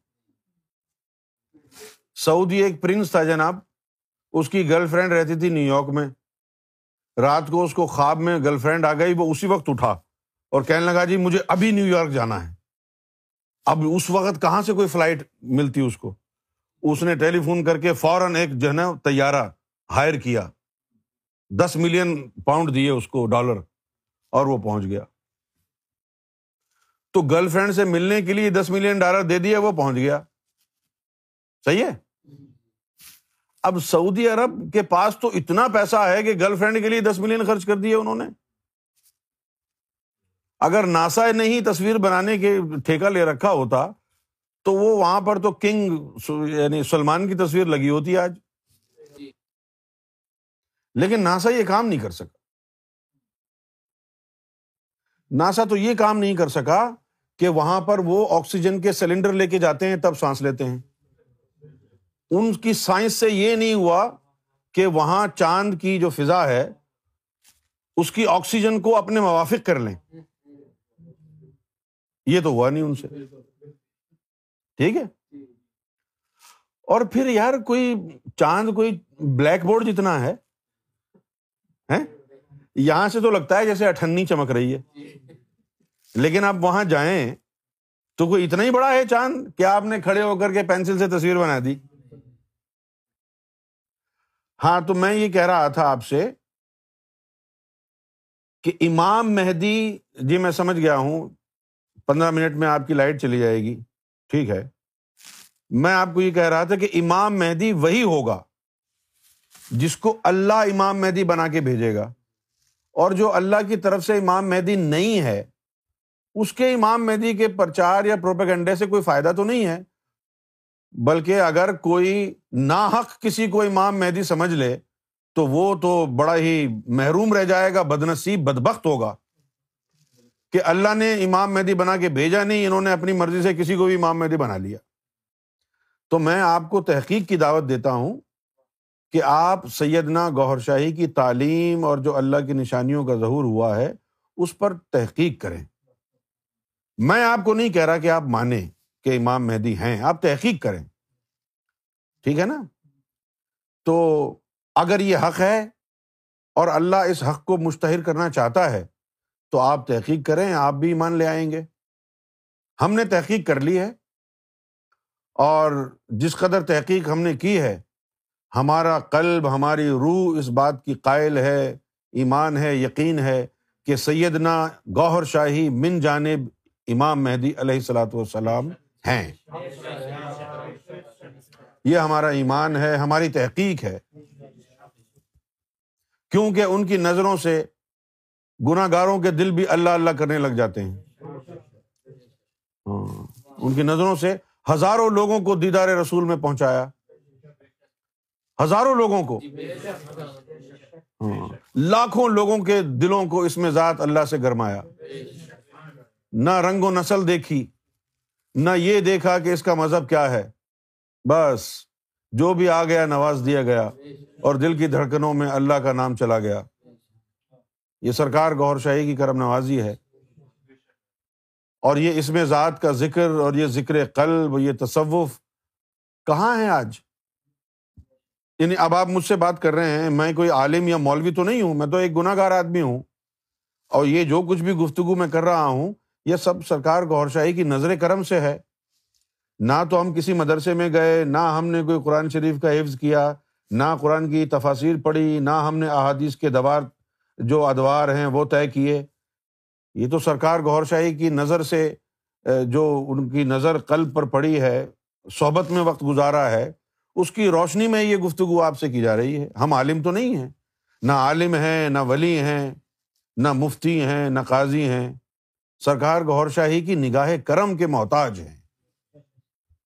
سعودی ایک پرنس تھا جناب، اس کی گرل فرینڈ رہتی تھی نیو یارک میں۔ رات کو اس کو خواب میں گرل فرینڈ آ گئی، وہ اسی وقت اٹھا اور کہنے لگا جی مجھے ابھی نیو یارک جانا ہے۔ اب اس وقت کہاں سے کوئی فلائٹ ملتی اس کو؟ اس نے ٹیلی فون کر کے فوراً ایک جو ہے نا تیارہ ہائر کیا۔ دس ملین پاؤنڈ دیے اس کو ڈالر اور وہ پہنچ گیا۔ تو گرل فرینڈ سے ملنے کے لیے دس ملین ڈالر دے دیا وہ پہنچ گیا۔ صحیح ہے؟ اب سعودی عرب کے پاس تو اتنا پیسہ ہے کہ گرل فرینڈ کے لیے دس ملین خرچ کر دیا انہوں نے۔ اگر ناسا نے ہی تصویر بنانے کے ٹھیکہ لے رکھا ہوتا تو وہ وہاں پر تو کنگ یعنی سلمان کی تصویر لگی ہوتی آج۔ لیکن ناسا یہ کام نہیں کر سکا۔ ناسا تو یہ کام نہیں کر سکا کہ وہاں پر وہ آکسیجن کے سلینڈر لے کے جاتے ہیں تب سانس لیتے ہیں۔ ان کی سائنس سے یہ نہیں ہوا کہ وہاں چاند کی جو فضا ہے، اس کی آکسیجن کو اپنے موافق کر لیں۔ یہ تو ہوا نہیں ان سے۔ ٹھیک ہے؟ اور پھر یار کوئی چاند کوئی بلیک بورڈ جتنا ہے یہاں سے تو لگتا ہے جیسے اٹھنی چمک رہی ہے۔ لیکن آپ وہاں جائیں تو کوئی اتنا ہی بڑا ہے چاند کیا آپ نے کھڑے ہو کر کے پینسل سے تصویر بنا دی۔ ہاں تو میں یہ کہہ رہا تھا آپ سے کہ امام مہدی جی میں سمجھ گیا ہوں، پندرہ منٹ میں آپ کی لائٹ چلی جائے گی، ٹھیک ہے۔ میں آپ کو یہ کہہ رہا تھا کہ امام مہدی وہی ہوگا جس کو اللہ امام مہدی بنا کے بھیجے گا۔ اور جو اللہ کی طرف سے امام مہدی نہیں ہے، اس کے امام مہدی کے پرچار یا پروپیگنڈے سے کوئی فائدہ تو نہیں ہے۔ بلکہ اگر کوئی نا حق کسی کو امام مہدی سمجھ لے، تو وہ تو بڑا ہی محروم رہ جائے گا بدنسیب بدبخت ہوگا۔ کہ اللہ نے امام مہدی بنا کے بھیجا نہیں، انہوں نے اپنی مرضی سے کسی کو بھی امام مہدی بنا لیا۔ تو میں آپ کو تحقیق کی دعوت دیتا ہوں کہ آپ سیدنا گوہر شاہی کی تعلیم اور جو اللہ کی نشانیوں کا ظہور ہوا ہے، اس پر تحقیق کریں۔ میں آپ کو نہیں کہہ رہا کہ آپ مانیں۔ کہ امام مہدی ہیں، آپ تحقیق کریں۔ ٹھیک ہے نا؟ تو اگر یہ حق ہے اور اللہ اس حق کو مشتہر کرنا چاہتا ہے، تو آپ تحقیق کریں، آپ بھی ایمان لے آئیں گے۔ ہم نے تحقیق کر لی ہے اور جس قدر تحقیق ہم نے کی ہے، ہمارا قلب، ہماری روح اس بات کی قائل ہے، ایمان ہے، یقین ہے کہ سیدنا گوہر شاہی من جانب امام مہدی علیہ السلاۃ والسلام ہیں۔ یہ ہمارا ایمان ہے ہماری تحقیق ہے۔ کیونکہ ان کی نظروں سے گناہ گاروں کے دل بھی اللہ اللہ کرنے لگ جاتے ہیں۔ ہاں، ان کی نظروں سے ہزاروں لوگوں کو دیدار رسول میں پہنچایا۔ ہزاروں لوگوں کو۔ ہاں، لاکھوں لوگوں کے دلوں کو اس میں ذات اللہ سے گرمایا۔ نہ رنگ و نسل دیکھی نہ یہ دیکھا کہ اس کا مذہب کیا ہے۔ بس، جو بھی آ گیا، نواز دیا گیا اور دل کی دھڑکنوں میں اللہ کا نام چلا گیا۔ یہ سرکار گور شاہی کی کرم نوازی ہے۔ اور یہ اس میں ذات کا ذکر اور یہ ذکر قلب یہ تصوف کہاں ہے آج؟ یعنی اب آپ مجھ سے بات کر رہے ہیں، میں کوئی عالم یا مولوی تو نہیں ہوں، میں تو ایک گناہ گار آدمی ہوں۔ اور یہ جو کچھ بھی گفتگو میں کر رہا ہوں یہ سب سرکار گور شاہی کی نظر کرم سے ہے۔ نہ تو ہم کسی مدرسے میں گئے، نہ ہم نے کوئی قرآن شریف کا حفظ کیا، نہ قرآن کی تفاصیر پڑھی، نہ ہم نے احادیث کے دوار جو ادوار ہیں وہ طے کیے۔ یہ تو سرکار گور شاہی کی نظر سے جو ان کی نظر قلب پر پڑی ہے، صحبت میں وقت گزارا ہے، اس کی روشنی میں یہ گفتگو آپ سے کی جا رہی ہے۔ ہم عالم تو نہیں ہیں۔ نہ عالم ہیں، نہ ولی ہیں، نہ مفتی ہیں، نہ قاضی ہیں۔ سرکار گور شاہی کی نگاہ کرم کے محتاج ہیں۔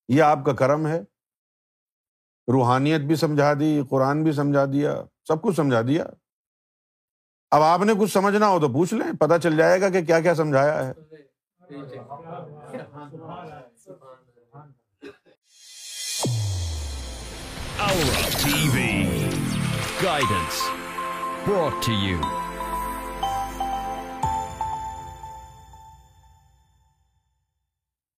یہ آپ کا کرم ہے۔ روحانیت بھی سمجھا دی، قرآن بھی سمجھا دیا، سب کچھ سمجھا دیا۔ اب آپ نے کچھ سمجھنا ہو تو پوچھ لیں پتا چل جائے گا کہ کیا کیا سمجھایا ہے۔ Guidance brought to you